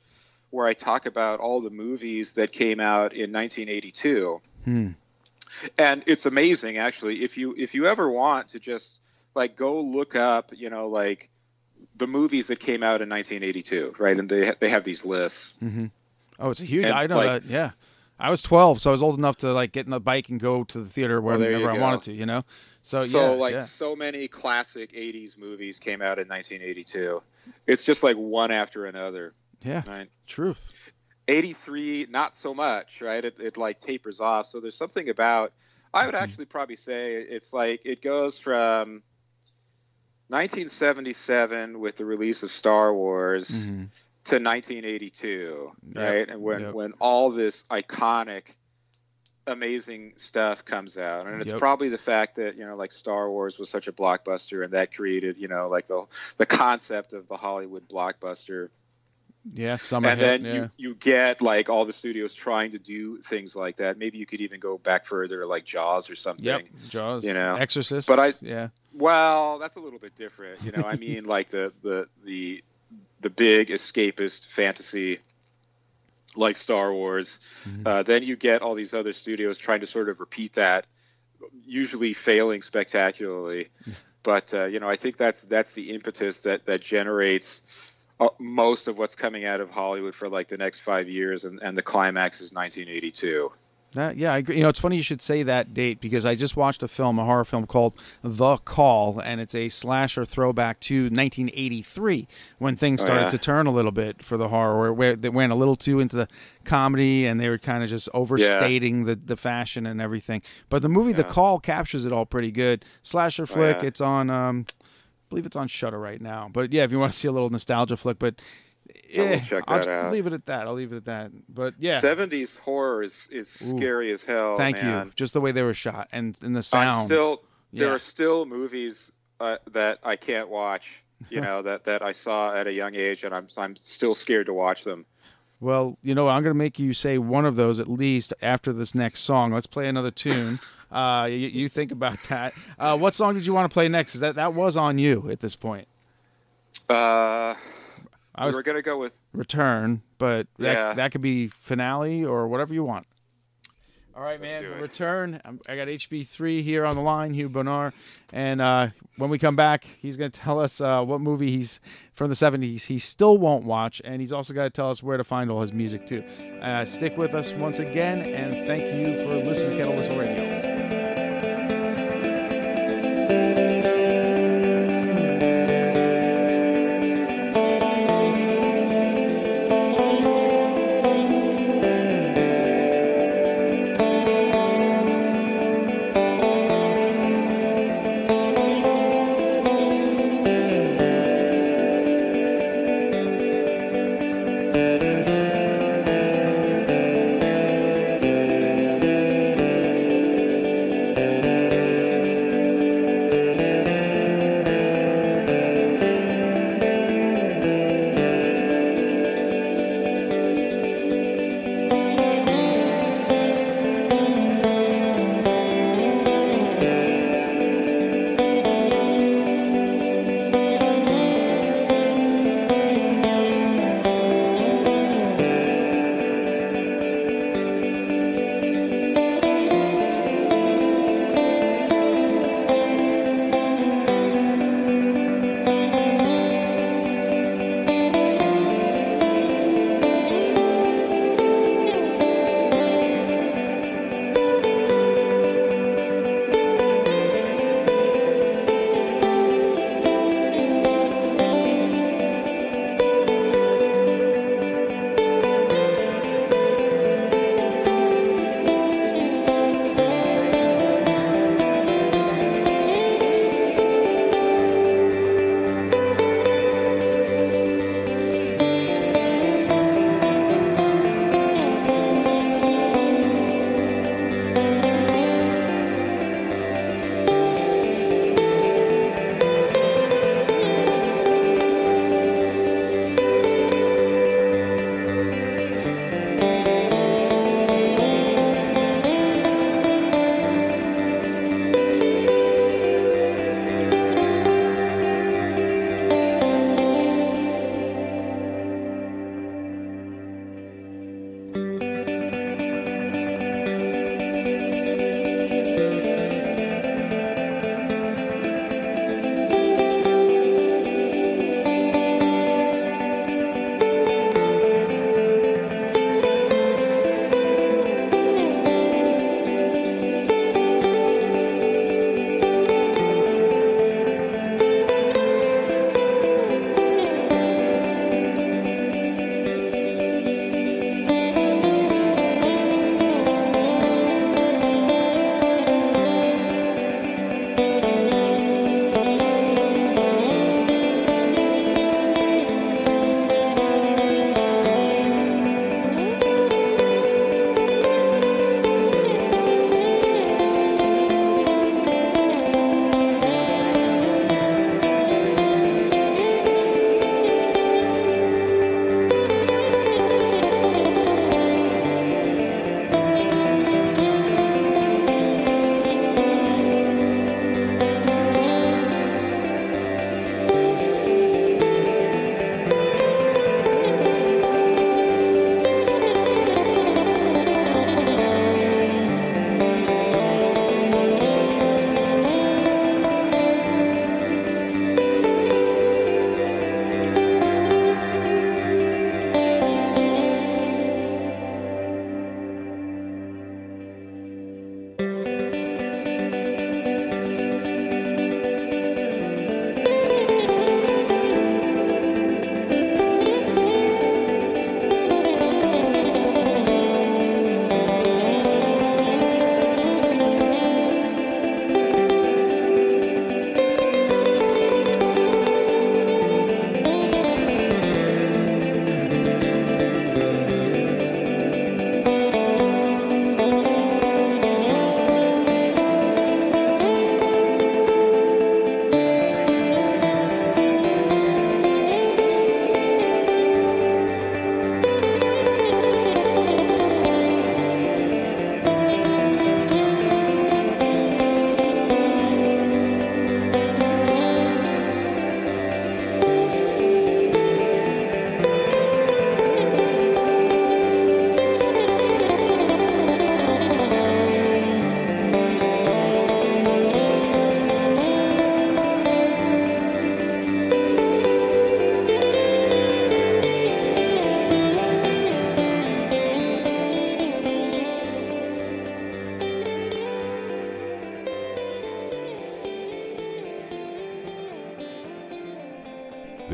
where I talk about all the movies that came out in 1982 Hmm. and it's amazing actually if you if you ever want to just like go look up you know like the movies that came out in 1982 right and they they have these lists mm-hmm. Oh, it's a huge. And, I know like- that. Yeah, I was 12, so I was old enough to like get in the bike and go to the theater Well, whenever you I wanted to. You know. So, so yeah, like yeah. so many classic 80s movies came out in 1982 it's just like one after another yeah, right truth. 83 not so much right it, it like tapers off so there's something about i would mm-hmm. actually probably say it's like it goes from 1977 with the release of star wars Mhm. to 1982 Yep, right and when yep. when all this iconic amazing stuff comes out and it's Yep. probably the fact that you know like star wars was such a blockbuster and that created you know like the the concept of the hollywood blockbuster Yeah, summer and hit. then yeah. you, you get like all the studios trying to do things like that. Maybe you could even go back further, like Jaws or something. Yep, Jaws, you know. Exorcist. But I- yeah, Well, that's a little bit different. You know, I mean, like the the the the big escapist fantasy, like Star Wars. Mm-hmm. Uh, then you get all these other studios trying to sort of repeat that, usually failing spectacularly. But uh, you know, I think that's that's the impetus that that generates most of what's coming out of Hollywood for like the next five years, and, and the climax is 1982. That, yeah, I agree. You know, it's funny you should say that date because I just watched a film, a horror film called The Call, and it's a slasher throwback to 1983 when things Oh, started yeah. to turn a little bit for the horror, where, where they went a little too into the comedy and they were kind of just overstating the, the fashion and everything. But the movie The Yeah. Oh, Call captures it all pretty good. Slasher flick. yeah. It's on, um, believe it's on Shudder right now. But yeah, if you want to see a little nostalgia flick, but. Eh, check I'll out. leave it at that. I'll leave it at that. But yeah, 70s horror is, is scary as hell. Thank man. you. Just the way they were shot and, and the sound. I'm still there are still movies uh, that I can't watch. You know that that I saw at a young age, and I'm I'm still scared to watch them. well, you know, I'm going to make you say one of those at least after this next song. Let's play another tune. Uh, you, you think about that. Uh, what song did you want to play next? Is that that was on you at this point? Uh, I was we were gonna go with return, but that, Yeah. that could be finale or whatever you want. All right, man. do the it. Return. I got HB3 here on the line, Hugh Bonar, and uh, when we come back, he's going to tell us uh, what movie he's from the 70s he still won't watch, and he's also got to tell us where to find all his music too. Uh, stick with us once again, and thank you for listening to Kettle Whistle Radio. Thank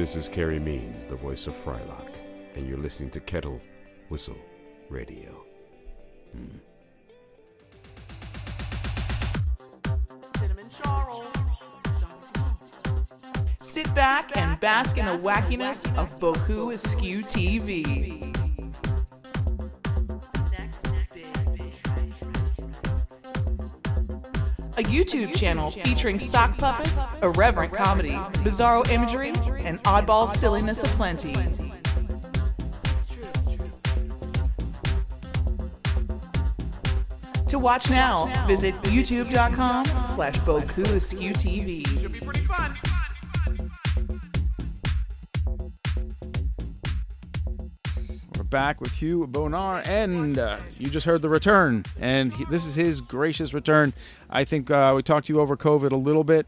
This is Carey Means, the voice of Frylock, and you're listening to Kettle Whistle Radio. Hmm. Cinnamon Sit back and bask in the wackiness of Boku Askew TV. A YouTube channel featuring sock puppets, irreverent comedy, bizarro imagery, and oddball silliness aplenty. To watch now, visit youtube.com slash Boku Askew TV. We're back with Hugh Bonar, and uh, you just heard the return, and he, this is his gracious return. I think uh, we talked to you over COVID a little bit,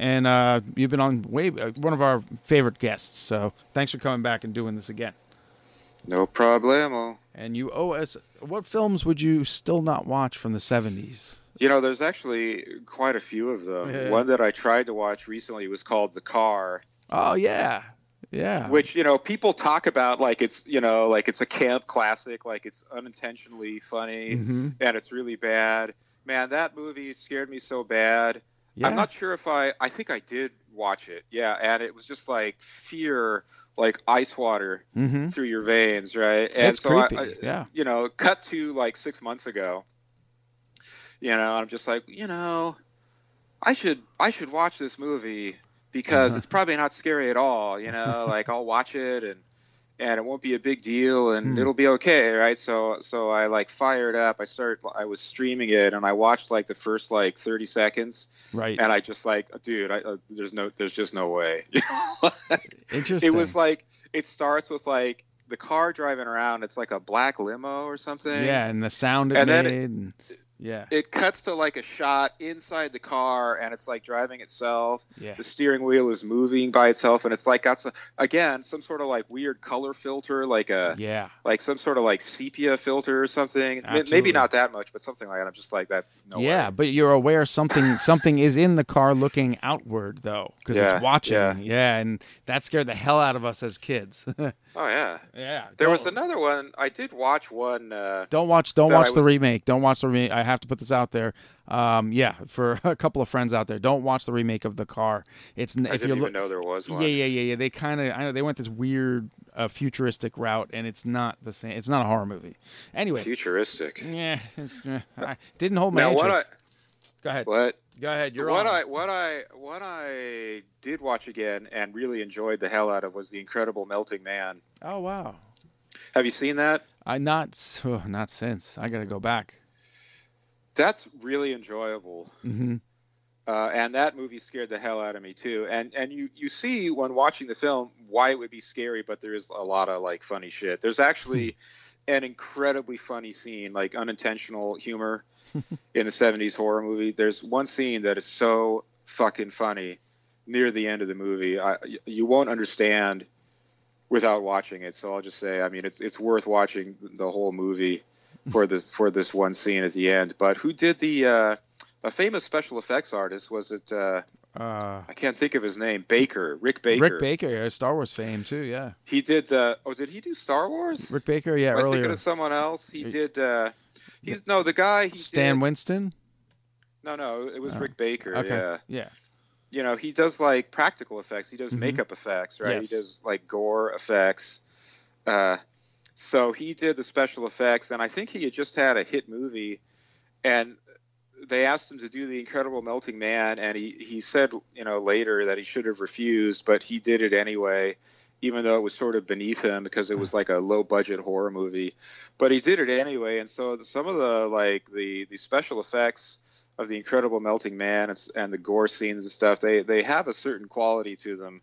and uh, you've been on way uh, one of our favorite guests. So thanks for coming back and doing this again. No problemo. And you owe us. What films would you still not watch from the '70s? You know, there's actually quite a few of them. Yeah. One that I tried to watch recently was called The Car, Oh yeah, yeah. which you know people talk about like it's you know like it's a camp classic, like it's unintentionally funny Mhm. and it's really bad. Man, that movie scared me so bad. Yeah. I'm not sure if I. I think I did watch it. Yeah, and it was just like fear, like ice water Mm-hmm. through your veins, right? And It's so I- creepy. I, yeah. you know, cut to like six months ago. You know, I'm just like, you know, I should I should watch this movie because Uh-huh. it's probably not scary at all. You know, like I'll watch it and and it won't be a big deal and Hmm. it'll be okay, right? So so I like fired up. I started I was streaming it and I watched like the first like 30 seconds Right. and I just like, dude, I, uh, there's no there's just no way. Interesting. it was like it starts with like the car driving around. It's like a black limo or something. yeah, and the sound it And made. then it- and, yeah. It cuts to like a shot inside the car, and it's like driving itself. Yeah. The steering wheel is moving by itself, and it's like got some again some sort of like weird color filter, like a Yeah. like some sort of like sepia filter or something. Absolutely. Maybe not that much, but something like that. I'm just like that. No yeah, way. but you're aware something something is in the car looking outward though, because Yeah, it's watching. yeah. Yeah. and that scared the hell out of us as kids. Oh yeah. yeah. There don't, was another one. I did watch one. Uh, Don't watch. Don't watch I the would- remake. Don't watch the remake. I have to put this out there. Um, yeah, for a couple of friends out there, don't watch the remake of the car. It's I if even look. know there was one. Yeah, yeah, yeah, yeah. They kind of, I know they went this weird, uh, futuristic route, and it's not the same. It's not a horror movie. Anyway, Futuristic. yeah, it's, uh, I didn't hold my Now what I interest. Go ahead. what Go ahead. You're what on. I what I what I did watch again and really enjoyed the hell out of was the Incredible Melting Man. Oh wow. Have you seen that? I not oh, not since. I gotta go back. That's really enjoyable. Mm-hmm. Uh, and that movie scared the hell out of me too. And and you you see when watching the film why it would be scary, but there is a lot of like funny shit. There's actually an incredibly funny scene, like unintentional humor in the 70s horror movie. There's one scene that is so fucking funny near the end of the movie. I, you won't understand without watching it. So I'll just say, I mean, it's it's worth watching the whole movie for this for this one scene at the end. But who did the uh, a famous special effects artist? Was it? Uh, Uh, I can't think of his name. Baker, Rick Baker. Rick Baker, Star Wars fame too. Yeah, He did the. Oh, did he do Star Wars? Rick Baker. Yeah, Am I earlier. thinking of someone else? He He- did. Uh, he's no the guy. He Stan did, Winston. No, no, it was Oh, Rick Baker. Okay. Yeah. Yeah. You know, he does like practical effects. He does Mhm. makeup effects, right? Yes. He does like gore effects. Uh, so he did the special effects, and I think he had just had a hit movie, and they asked him to do the Incredible Melting Man, and he he said, you know, later that he should have refused, but he did it anyway, even though it was sort of beneath him because it was like a low budget horror movie, but he did it anyway, and so the- some of the like the the special effects of the Incredible Melting Man and, and the gore scenes and stuff, they they have a certain quality to them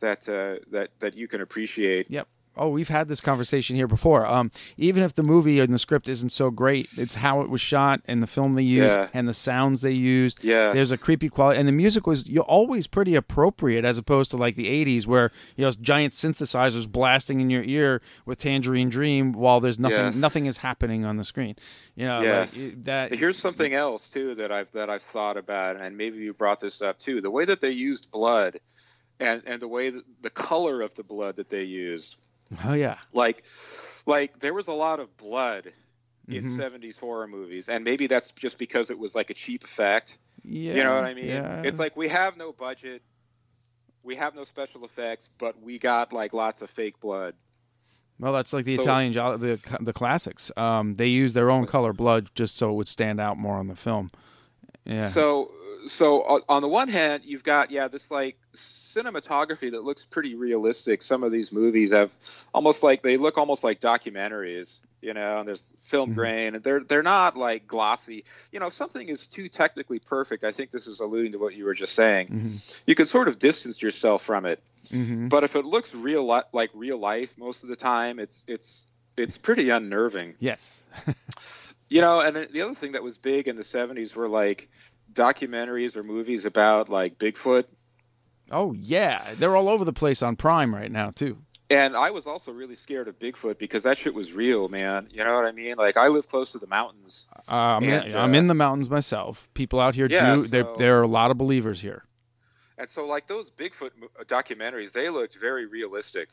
that uh, that that you can appreciate. Yep. Oh, we've had this conversation here before. Um, even if the movie and the script isn't so great, it's how it was shot and the film they used Yeah. and the sounds they used. Yes. There's a creepy quality, and the music was you always pretty appropriate as opposed to like the '80s where you know giant synthesizers blasting in your ear with Tangerine Dream while there's nothing Yes. nothing is happening on the screen. You know, Yes. you- that Here's something else too that I've that I've thought about, and maybe you brought this up too. The way that they used blood and and the way that the color of the blood that they used. Oh yeah. Like, like there was a lot of blood in Mhm. 70s horror movies, and maybe that's just because it was like a cheap effect. Yeah. You know what I mean? Yeah. It's like we have no budget, we have no special effects, but we got like lots of fake blood. Well, that's like the So- Italian the the classics. Um, they use their own color blood just so it would stand out more on the film. Yeah. So, so on the one hand, you've got yeah this like cinematography that looks pretty realistic. Some of these movies have almost like they look almost like documentaries, you know. And there's film Mhm. grain, and they're they're not like glossy. You know, if something is too technically perfect, I think this is alluding to what you were just saying. Mhm. You can sort of distance yourself from it. Mhm. But if it looks real li- like real life most of the time, it's it's it's pretty unnerving. Yes. You know, and the other thing that was big in the 70s were like documentaries or movies about like Bigfoot. Oh yeah, they're all over the place on Prime right now too. And I was also really scared of Bigfoot because that shit was real, man. You know what I mean? Like I live close to the mountains. Uh, I'm, in, And, I'm uh, in the mountains myself. People out here Yeah, do. There, so- there are a lot of believers here. And so like those Bigfoot documentaries, they looked very realistic.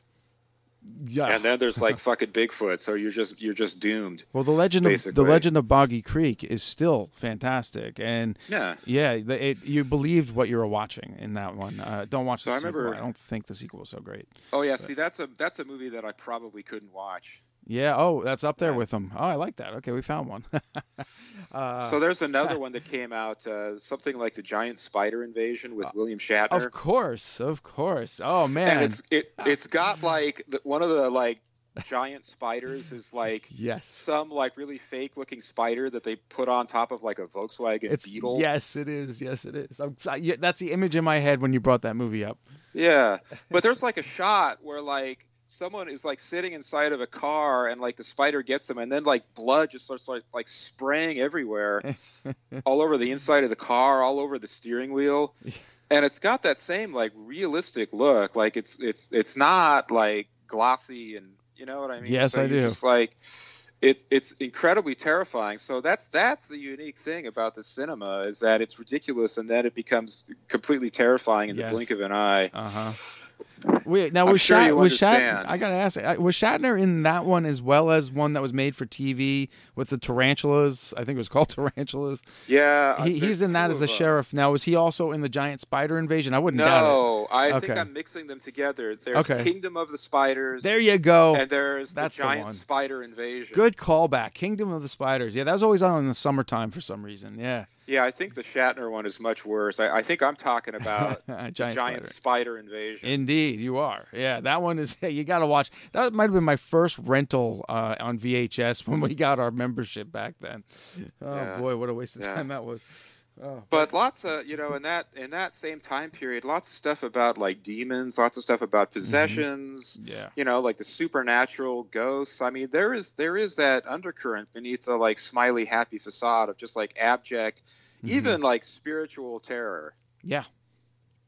Yeah. And then there's like fucking Bigfoot, so you're just you're just doomed. well, the legend of the legend of Boggy Creek is still fantastic, and Yeah. yeah, it, you believed what you were watching in that one. Uh, don't watch the So I remember- I don't think the sequel was so great. Oh yeah, see that's a that's a movie that I probably couldn't watch. Yeah. Oh, that's up there Yeah. with them. Oh, I like that. Okay, we found one. uh, so there's another one that came out, uh, something like the giant spider invasion with William Shatner. of course, of course. Oh man. and it's it it's got like the, one of the like giant spiders is like yes. some like really fake looking spider that they put on top of like a Volkswagen It's Beetle. yes, it is. Yes, it is. I'm, so- that's the image in my head when you brought that movie up. Yeah, but there's like a shot where like someone is like sitting inside of a car and like the spider gets them and then like blood just starts like like spraying everywhere all over the inside of the car all over the steering wheel and it's got that same like realistic look like it's it's it's not like glossy and you know what i mean Yes, so I do. just like it, it's incredibly terrifying. So that's that's the unique thing about the cinema is that it's ridiculous and then it becomes completely terrifying in Yes. the blink of an eye. Uh huh. Wait, now I'm was, sure Shat- was Shatner? I gotta ask, was Shatner in that one as well as one that was made for TV with the tarantulas? I think it was called tarantulas. Yeah, He, he's in that as the shariff. Now, was he also in the giant spider invasion? I wouldn't doubt No, I Okay. think I'm mixing them together. There's Okay. Kingdom of the Spiders. There you go. and there's That's the the giant one. spider invasion. Good callback. Kingdom of the Spiders. Yeah, that was always on in the summertime for some reason. Yeah. Yeah, I think the Shatner one is much worse. I, I think I'm talking about giant, giant, spider. spider invasion. Indeed, you are. Yeah, that one is. You got to watch. That might have been my first rental uh, on VHS when we got our membership back then. Oh Yeah. boy, what a waste of Yeah. time that was. Oh, but lots of you know in that in that same time period, lots of stuff about like demons, lots of stuff about possessions. yeah, You know, like the supernatural ghosts. I mean, there is there is that undercurrent beneath the like smiley, happy facade of just like abject, Mhm. even like spiritual terror. yeah.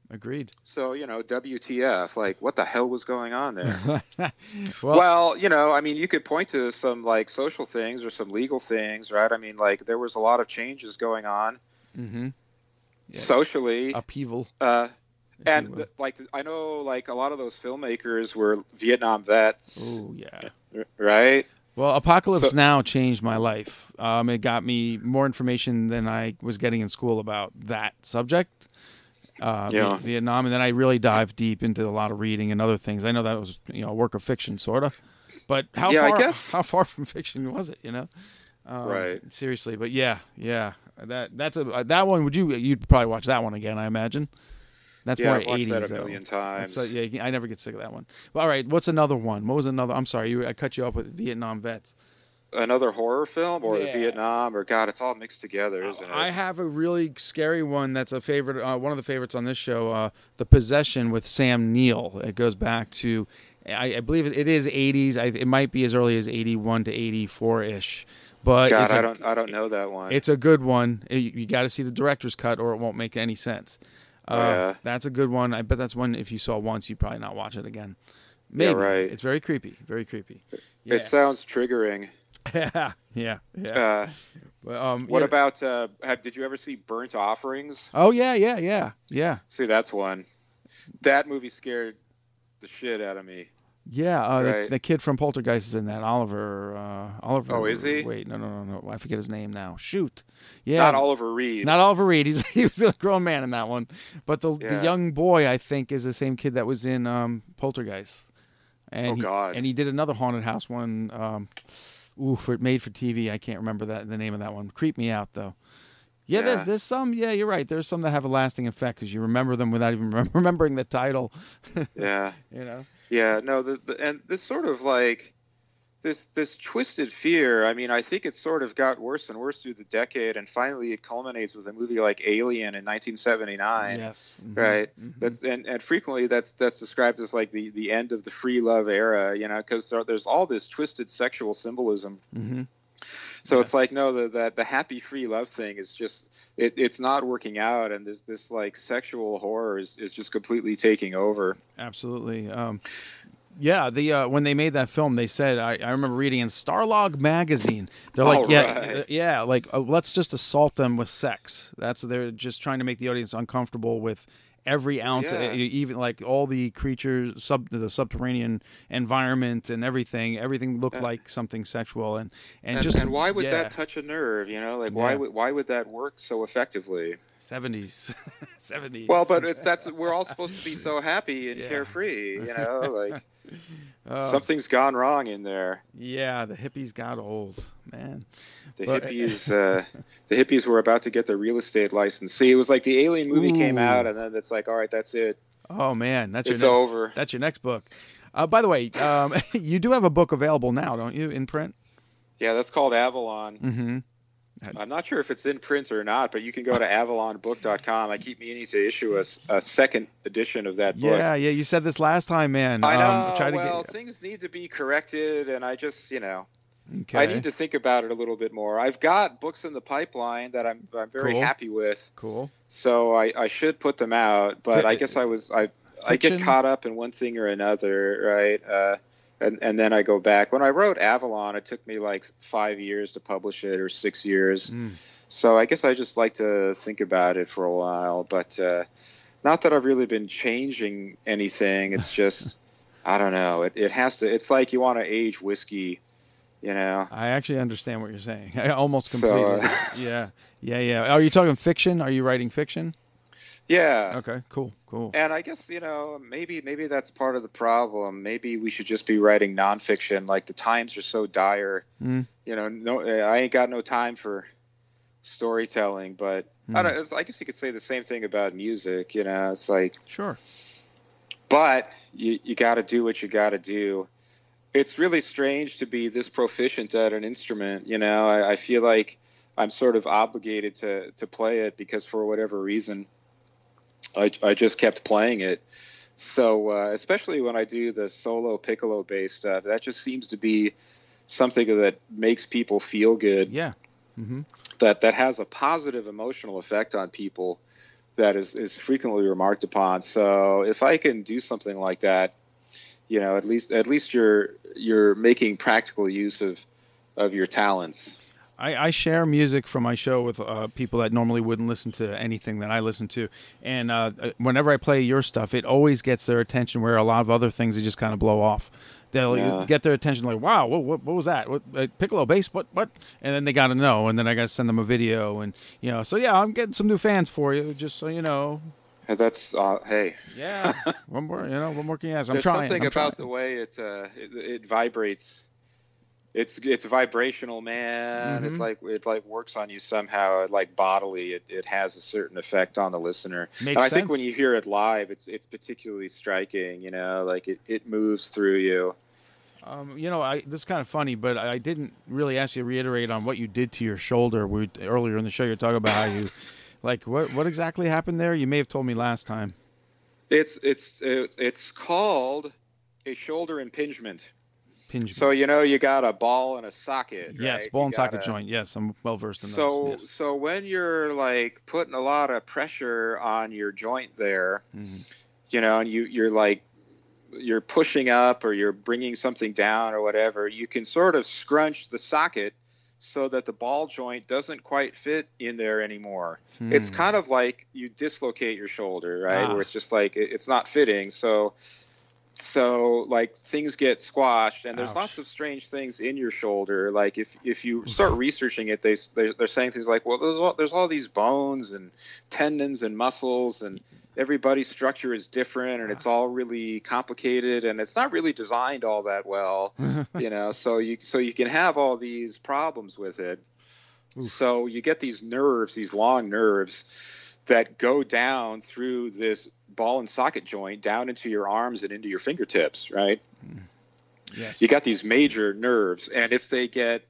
Agreed. So you know, WTF? Like, what the hell was going on there? well, well, you know, I mean, you could point to some like social things or some legal things, right? I mean, like there was a lot of changes going on hmm Yeah. socially, upheaval. uh, and the, like I know, like a lot of those filmmakers were Vietnam vets, oh yeah. right? Well, Apocalypse So- Now changed my life. Um, it got me more information than I was getting in school about that subject, uh, Yeah. Vietnam, and then I really dived deep into a lot of reading and other things. I know that was you know a work of fiction, sort of, but how Yeah, I far guess- how far from fiction was it? You know, um, Right. Seriously, but yeah, yeah, that that's a uh, that one. Would you you'd probably watch that one again? I imagine. That's yeah, more I've watched 80s that a million times. uh, yeah, I never get sick of that one. Well, all right, what's another one? What was another? I'm sorry, you, I cut you off with Vietnam vets. Another horror film or Yeah. the Vietnam or God, it's all mixed together, isn't it? I have a really scary one that's a favorite, uh, one of the favorites on this show, uh, The Possession with Sam Neill. It goes back to, I, I believe it is 80s. I, it might be as early as 81 to 84 ish. But God, it's I a- don't, I don't know that one. It's a good one. You, you got to see the director's cut, or it won't make any sense. Uh, Yeah. That's a good one. I bet that's one. If you saw it once, you'd probably not watch it again. Maybe. right. It's very creepy. Very creepy. Yeah. It sounds triggering. yeah. Yeah. Yeah. Uh, But, um, what yeah. about? Uh, have, did you ever see Burnt Offerings? Oh yeah, yeah, yeah, yeah. See, that's one. that movie scared the shit out of me. Yeah, uh, Right. the, the kid from Poltergeist is in that. Oliver. Uh, Oliver. Oh, is he? Wait, no, no, no, no. I forget his name now. Shoot. Yeah. Not Oliver Reed. Not Oliver Reed. He's he was a grown man in that one, but the Yeah. the young boy I think is the same kid that was in um, Poltergeist. And Oh, he, God. And he did another haunted house one. Um, ooh, for made for TV. I can't remember that the name of that one. Creep me out though. Yeah, there's Yeah. there's some. Yeah, you're right. There's some that have a lasting effect because you remember them without even remembering the title. yeah. You know. Yeah, no, the, the and this sort of like this this twisted fear. I mean, I think it sort of got worse and worse through the decade, and finally it culminates with a movie like Alien in 1979. Yes. Mhm. Right. Mhm. That's and, and frequently that's that's described as like the the end of the free love era. You know, because there's all this twisted sexual symbolism. Mhm. So Yes. it's like no, the, the the happy free love thing is just it, it's not working out, and this this like sexual horror is, is just completely taking over. Absolutely. Um, yeah, the uh, when they made that film, they said I, I remember reading in Starlog magazine. They're like, All yeah, right. uh, yeah, like uh, let's just assault them with sex. That's they're just trying to make the audience uncomfortable with every ounce, Yeah. uh, even like all the creatures, sub the subterranean environment and everything. Everything looked like something sexual, and and, And, just and why would yeah, that touch a nerve? You know, like why would why would that work so effectively? Seventies, seventies. Well, but it's that's we're all supposed to be so happy and Yeah. carefree. You know, like Uh, something's gone wrong in there. yeah, the hippies got old, man. The But- hippies, uh, the hippies were about to get their real estate license. See, it was like the Alien movie came out, and then it's like, all right, that's it. Oh man, that's It's your next, over. That's your next book. Uh, by the way, um, you do have a book available now, don't you, in print? Yeah, that's called Avalon. Mm-hmm. I'm not sure if it's in print or not, but you can go to avalonbook.com. I keep meaning to issue a second edition of that book. Yeah, yeah. You said this last time, man. I know. Um, try to well, get. things need to be corrected, and I just, you know, Okay. I need to think about it a little bit more. I've got books in the pipeline that I'm, I'm very Cool. happy with, Cool. so I, I should put them out. But Fi- I guess I was I I get caught up in one thing or another, right? Uh, and and then I go back. When I wrote Avalon, it took me like five years to publish it, or six years. Mm. So I guess I just like to think about it for a while, but uh, not that I've really been changing anything. It's just I don't know. It it has to. It's like you want to age whiskey, you know. I actually understand what you're saying. I almost So, completely. uh, yeah, yeah, yeah. Are you talking fiction? Are you writing fiction? Yeah. Okay, cool, cool. And I guess you know maybe maybe that's part of the problem. Maybe we should just be writing nonfiction. Like the times are so dire. Mm. You know, no, I ain't got no time for storytelling. But I Mm. don't. I guess you could say the same thing about music. You know, it's like Sure. but you, you got to do what you got to do. It's really strange to be this proficient at an instrument. You know, I, I feel like I'm sort of obligated to, to play it because for whatever reason, I, I just kept playing it. So, uh, especially when I do the solo piccolo bass stuff, that just seems to be something that makes people feel good Yeah. Mm-hmm. that that has a positive emotional effect on people that is is frequently remarked upon. So if I can do something like that, you know, at least at least you're you're making practical use of of your talents. I, I share music from my show with uh, people that normally wouldn't listen to anything that I listen to, and uh, whenever I play your stuff, it always gets their attention. Where a lot of other things, they just kind of blow off. They'll Yeah. get their attention, like, "Wow, what, what, what was that? What uh, piccolo bass? What, what?" And then they got to know, and then I got to send them a video, and you know. So yeah, I'm getting some new fans for you, just so you know. And that's uh, hey, Yeah, one more, you know, one more can you ask? I'm there's trying. something I'm about trying. the way it, uh, it it vibrates. It's it's vibrational, man. Mhm. It like it like works on you somehow, like bodily. It, it has a certain effect on the listener. Makes and I sense. think when you hear it live, it's it's particularly striking. You know, like it, it moves through you. Um, you know, I, this is kind of funny, but I didn't really ask you to reiterate on what you did to your shoulder. We earlier in the show, you're talking about how you, like, what what exactly happened there? You may have told me last time. It's it's it's called a shoulder impingement. So you know you got a ball and a socket. yes, right? ball You and socket gotta- joint. Yes, I'm well versed in So those. so so when you're like putting a lot of pressure on your joint there, Yes. Mhm. you know, and you you're like you're pushing up or you're bringing something down or whatever, you can sort of scrunch the socket so that the ball joint doesn't quite fit in there anymore. It's Hmm. kind of like you dislocate your shoulder, right? Ah. Where it's just like it- it's not fitting. So so like things get squashed and there's Ouch. lots of strange things in your shoulder. Like if if you start researching it they they're, they're saying things like well there's all, there's all these bones and tendons and muscles and everybody's structure is different and it's all really complicated and it's not really designed all that well. You know so you so you can have all these problems with it. So you get these nerves these long nerves that go down through this ball and socket joint down into your arms and into your fingertips right Yes. you got these major nerves and if they get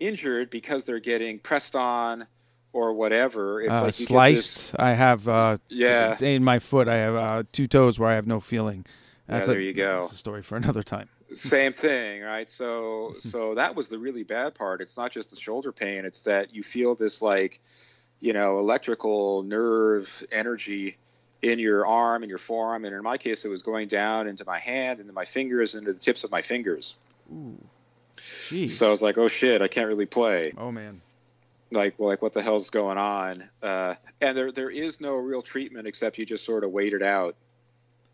injured because they're getting pressed on or whatever it's uh, like sliced. get I have uh, Yeah. in my foot. I have uh, two toes where I have no feeling. That's Yeah, a, there you go. That's a story for another time. same thing right so so that was the really bad part it's not just the shoulder pain it's that you feel this like you know electrical nerve energy in your arm and your forearm and in my case it was going down into my hand into my fingers into the tips of my fingers Ooh. Jeez. so i was like oh shit i can't really play oh man. like well, like what the hell's going on uh, and there there is no real treatment except you just sort of wait it out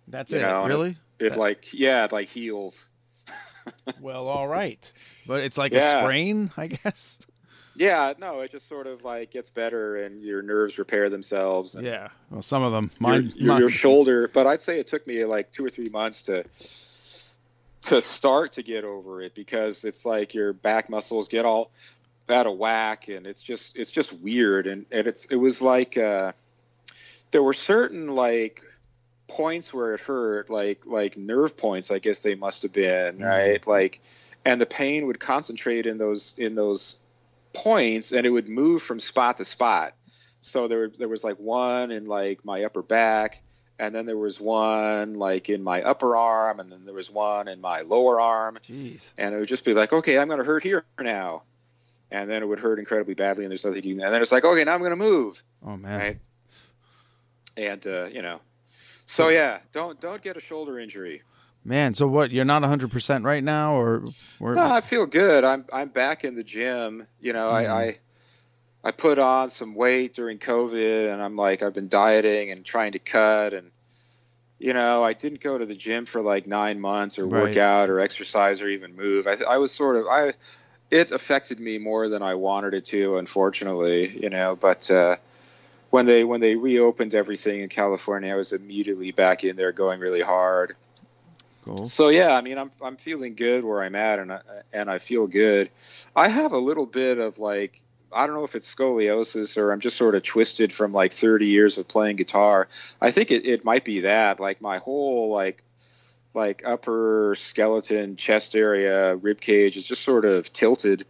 That's You it. know, really? it That- like yeah it like heals Well, all right. But it's like a sprain, I guess. Yeah no it just sort of like gets better and your nerves repair themselves and Yeah. Well, some of them. your, Mine. your, mine- your shoulder but i'd say it took me like two or three months to to start to get over it because it's like your back muscles get all out of whack and it's just it's just weird and, and it's it was like uh there were certain like points where it hurt like like nerve points i guess they must have been right like and the pain would concentrate in those in those points and it would move from spot to spot. So there there was like one in like my upper back and then there was one like in my upper arm and then there was one in my lower arm. Jeez. and it would just be like okay i'm going to hurt here now. And then it would hurt incredibly badly and there's nothing you can and then it's like okay now i'm going to move. Oh man. right? And uh, you know. So yeah don't don't get a shoulder injury Man. So what? You're not 100 percent right now, or? or no i feel good i'm i'm back in the gym you know Mhm. I, I i put on some weight during covid and i'm like i've been dieting and trying to cut and you know i didn't go to the gym for like nine months or work out or exercise or even move i, I was sort of i it affected me more than i wanted it to unfortunately you know but uh when they when they reopened everything in california i was immediately back in there going really hard Cool. so yeah, I mean, I'm I'm feeling good where I'm at, and I, and I feel good. I have a little bit of like I don't know if it's scoliosis or I'm just sort of twisted from like 30 years of playing guitar. I think it, it might be that like my whole like like upper skeleton, chest area, rib cage is just sort of tilted.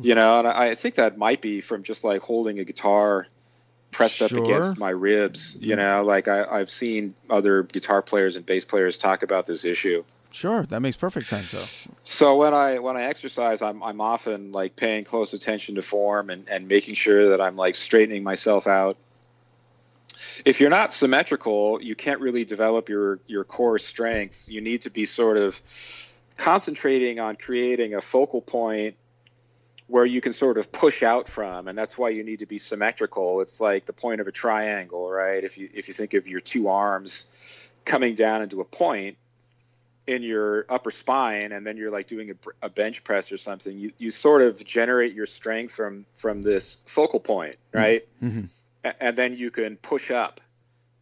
You know, and I I think that might be from just like holding a guitar pressed up against my ribs. You know, like I, I've seen other guitar players and bass players talk about this issue. Sure. That makes perfect sense, though. So when I when I exercise, I'm I'm often like paying close attention to form and, and making sure that I'm like straightening myself out. If you're not symmetrical, you can't really develop your your core strengths. You need to be sort of concentrating on creating a focal point where you can sort of push out from and that's why you need to be symmetrical. It's like the point of a triangle right? If you if you think of your two arms coming down into a point in your upper spine and then you're like doing a, a bench press or something you, you sort of generate your strength from from this focal point right? Mhm. A- and then you can push up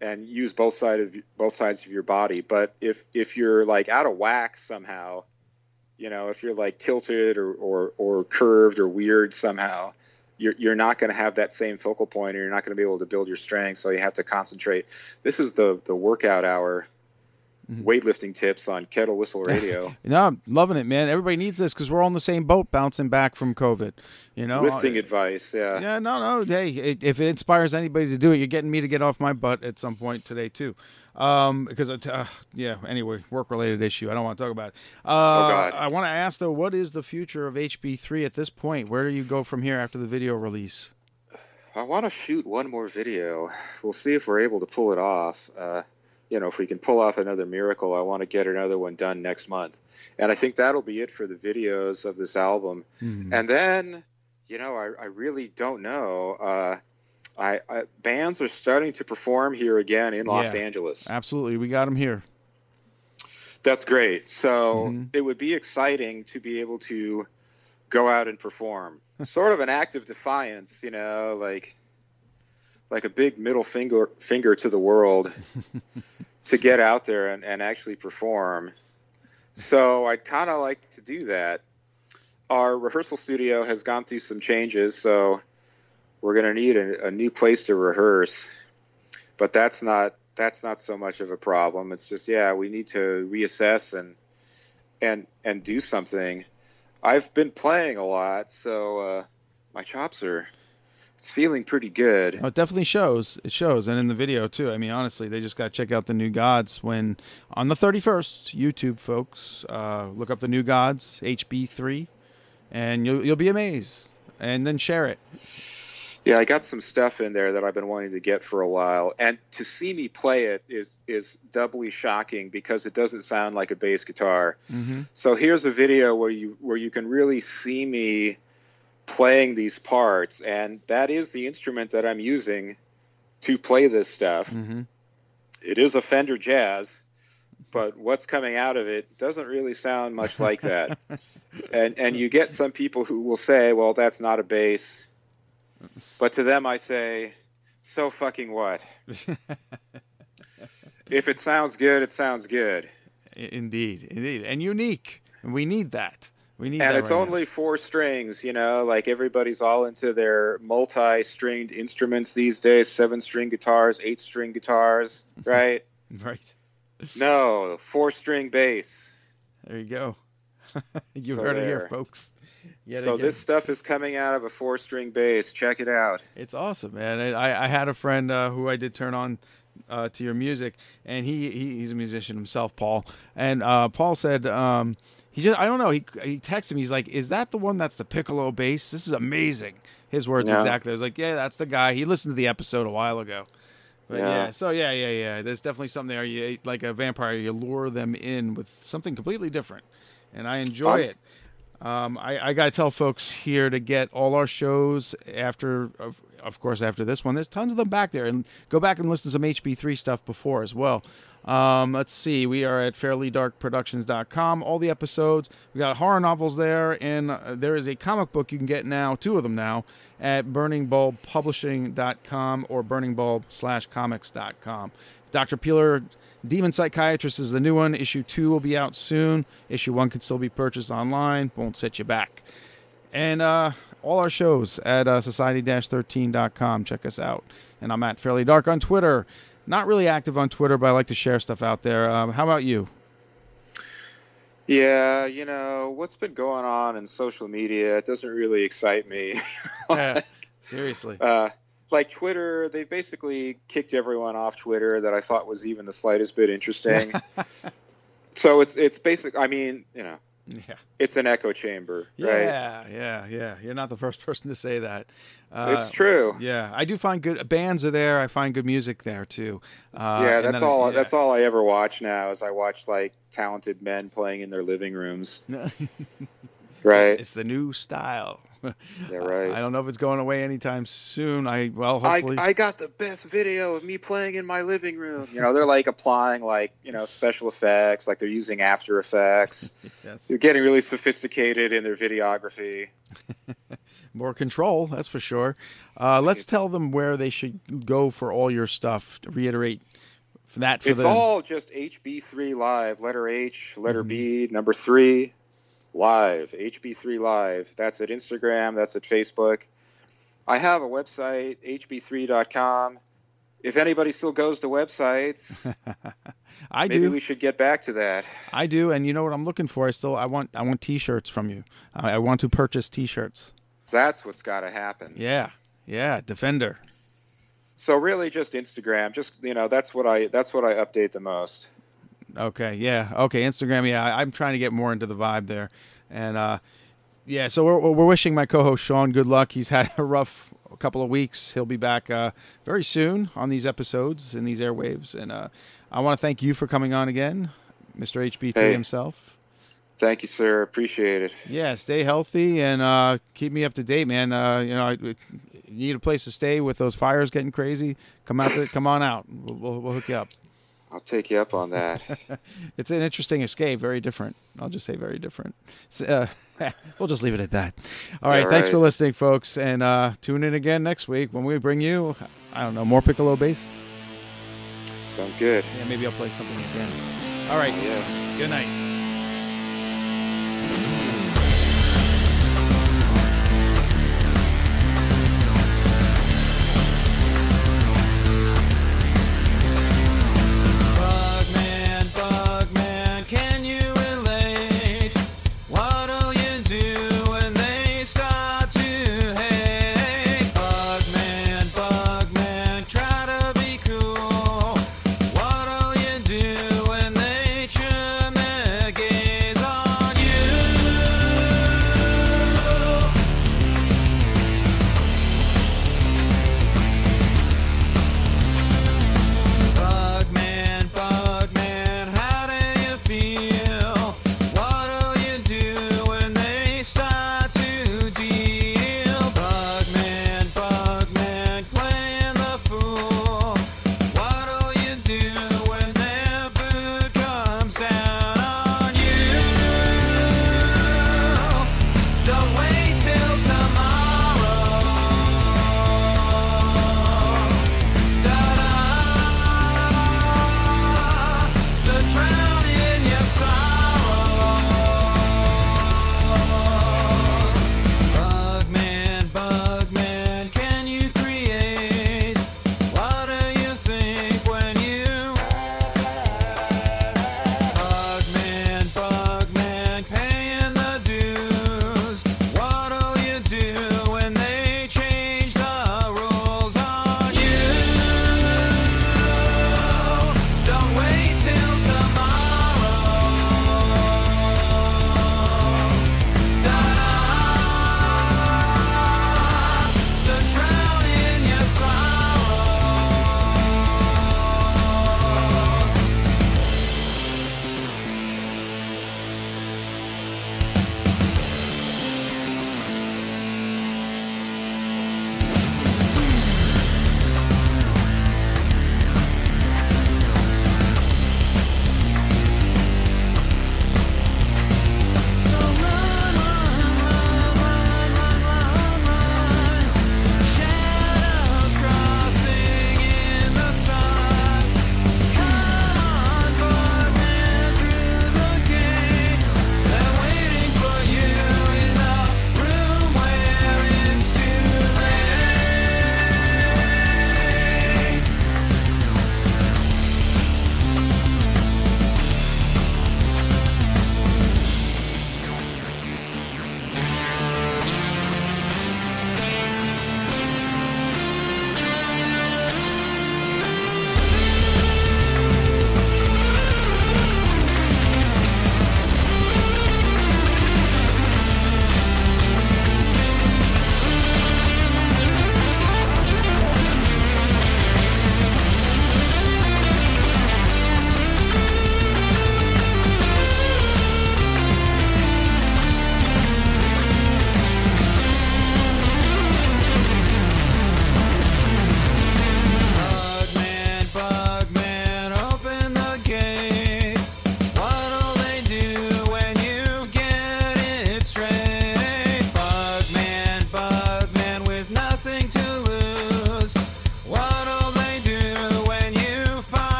and use both side of both sides of your body. But if if you're like out of whack somehow you know if you're like tilted or or, or curved or weird somehow you're, you're not going to have that same focal point or you're not going to be able to build your strength so you have to concentrate this is the the workout hour mm-hmm. weightlifting tips on kettle whistle radio No, I'm loving it, man. Everybody needs this because we're all in the same boat, bouncing back from COVID. You know, lifting advice yeah Yeah, no, no. Hey, if it inspires anybody to do it, you're getting me to get off my butt at some point today too. Um, because it, uh, yeah. Anyway, work-related issue. I don't want to talk about. It. Uh, Oh, God. I want to ask though, what is the future of HB3 at this point? Where do you go from here after the video release? I want to shoot one more video. We'll see if we're able to pull it off. Uh, you know, if we can pull off another miracle, I want to get another one done next month. And I think that'll be it for the videos of this album. Mhm. And then, you know, I, I really don't know. Uh, I, I bands are starting to perform here again in Los Yeah. Angeles. Absolutely, we got them here. That's great. So Mhm. it would be exciting to be able to go out and perform. sort of an act of defiance, you know, like like a big middle finger finger to the world to get out there and, and actually perform. So I'd kind of like to do that. Our rehearsal studio has gone through some changes, so we're going to need a, a new place to rehearse. But that's not that's not so much of a problem. It's just yeah, we need to reassess and and and do something. I've been playing a lot, so uh, my chops are it's feeling pretty good. Oh, it definitely shows. It shows, and in the video too. I mean, honestly, they just got to check out the new gods when on the 31st. YouTube folks, uh, look up the new gods HB3, and you'll you'll be amazed. And then share it. Yeah, I got some stuff in there that I've been wanting to get for a while, and to see me play it is is doubly shocking because it doesn't sound like a bass guitar. Mm-hmm. So here's a video where you where you can really see me playing these parts, and that is the instrument that I'm using to play this stuff. Mm-hmm. It is a Fender Jazz, but what's coming out of it doesn't really sound much like that. and and you get some people who will say, "Well, that's not a bass," but to them I say, "So fucking what? if it sounds good, it sounds good." Indeed, indeed, and unique. We need that. We need and it's right now. only four strings you know like everybody's all into their multi-stringed instruments these days seven string guitars eight string guitars right right. no four string bass There you go. you So heard it here, folks. Yet so again. this stuff is coming out of a four string bass check it out It's awesome, man. And I, I had a friend uh, who I did turn on uh, to your music, and he, he he's a musician himself, Paul. And uh, Paul said um, he just I don't know. He he texted me. He's like, "Is that the one that's the piccolo bass? This is amazing." His words Yeah. exactly. I was like, "Yeah, that's the guy." He listened to the episode a while ago. But yeah. Yeah. so yeah, yeah, yeah. There's definitely something there. You like a vampire, you lure them in with something completely different, and I enjoy Fun. it. Um, I, I got to tell folks here to get all our shows after, of, of course, after this one. There's tons of them back there, and go back and listen to some HB3 stuff before as well. Um, let's see, we are at fairlydarkproductions.com. All the episodes, we got horror novels there, and uh, there is a comic book you can get now, two of them now, at burningbulbpublishing.com or burningbulb slash comics.com. Dr. Peeler Demon Psychiatrist is the new one. Issue two will be out soon. Issue one can still be purchased online. Won't set you back. And uh, all our shows at uh, society-13.com. Check us out. And I'm at Fairly Dark on Twitter. Not really active on Twitter, but I like to share stuff out there. Um, how about you? yeah you know what's been going on in social media it doesn't really excite me Seriously. uh, like Twitter, they basically kicked everyone off Twitter that I thought was even the slightest bit interesting. so it's it's basic. I mean, you know, Yeah. it's an echo chamber, right? Yeah, yeah, yeah. You're not the first person to say that. Uh, It's true. Yeah, I do find good bands are there. I find good music there too. Uh, yeah, that's I- all. yeah. That's all I ever watch now. Is I watch like talented men playing in their living rooms, right? It's the new style. Yeah, right. I don't know if it's going away anytime soon. I well, hopefully. I got the best video of me playing in my living room. You know, they're like applying like you know special effects, like they're using After Effects. yes. They're getting really sophisticated in their videography. More control, that's for sure. Uh, let's tell them where they should go for all your stuff. Reiterate for that for It's all just HB3 Live, letter H, letter B, Mm-hmm. number three, live, HB3 Live. That's at Instagram, that's at Facebook. I have a website, hb3.com. If anybody still goes to websites, I maybe do. we should get back to that. I do, and you know what I'm looking for? I still I want I want T-shirts from you. I, I want to purchase T-shirts. That's what's got to happen. Yeah, yeah, Defender. So really, just Instagram. Just you know, that's what I that's what I update the most. Okay, yeah, okay, Instagram. Yeah, I'm trying to get more into the vibe there, and uh, yeah. So we're we're wishing my co-host Sean good luck. He's had a rough couple of weeks. He'll be back uh, very soon on these episodes in these airwaves. And uh, I want to thank you for coming on again, Mr. HB3 Hey. himself. Thank you, sir. Appreciate it. Yeah, stay healthy and uh, keep me up to date, man. Uh, you know, I, you need a place to stay with those fires getting crazy. Come out, to, come on out. We'll, we'll, we'll hook you up. I'll take you up on that. It's an interesting escape, very different. I'll just say very different. Uh, we'll just leave it at that. All right, Yeah, thanks for listening, folks, and uh, tune in again next week when we bring you, I don't know, more piccolo bass. Sounds good. Yeah, maybe I'll play something again. All right, Yeah. good night.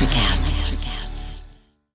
Electricast.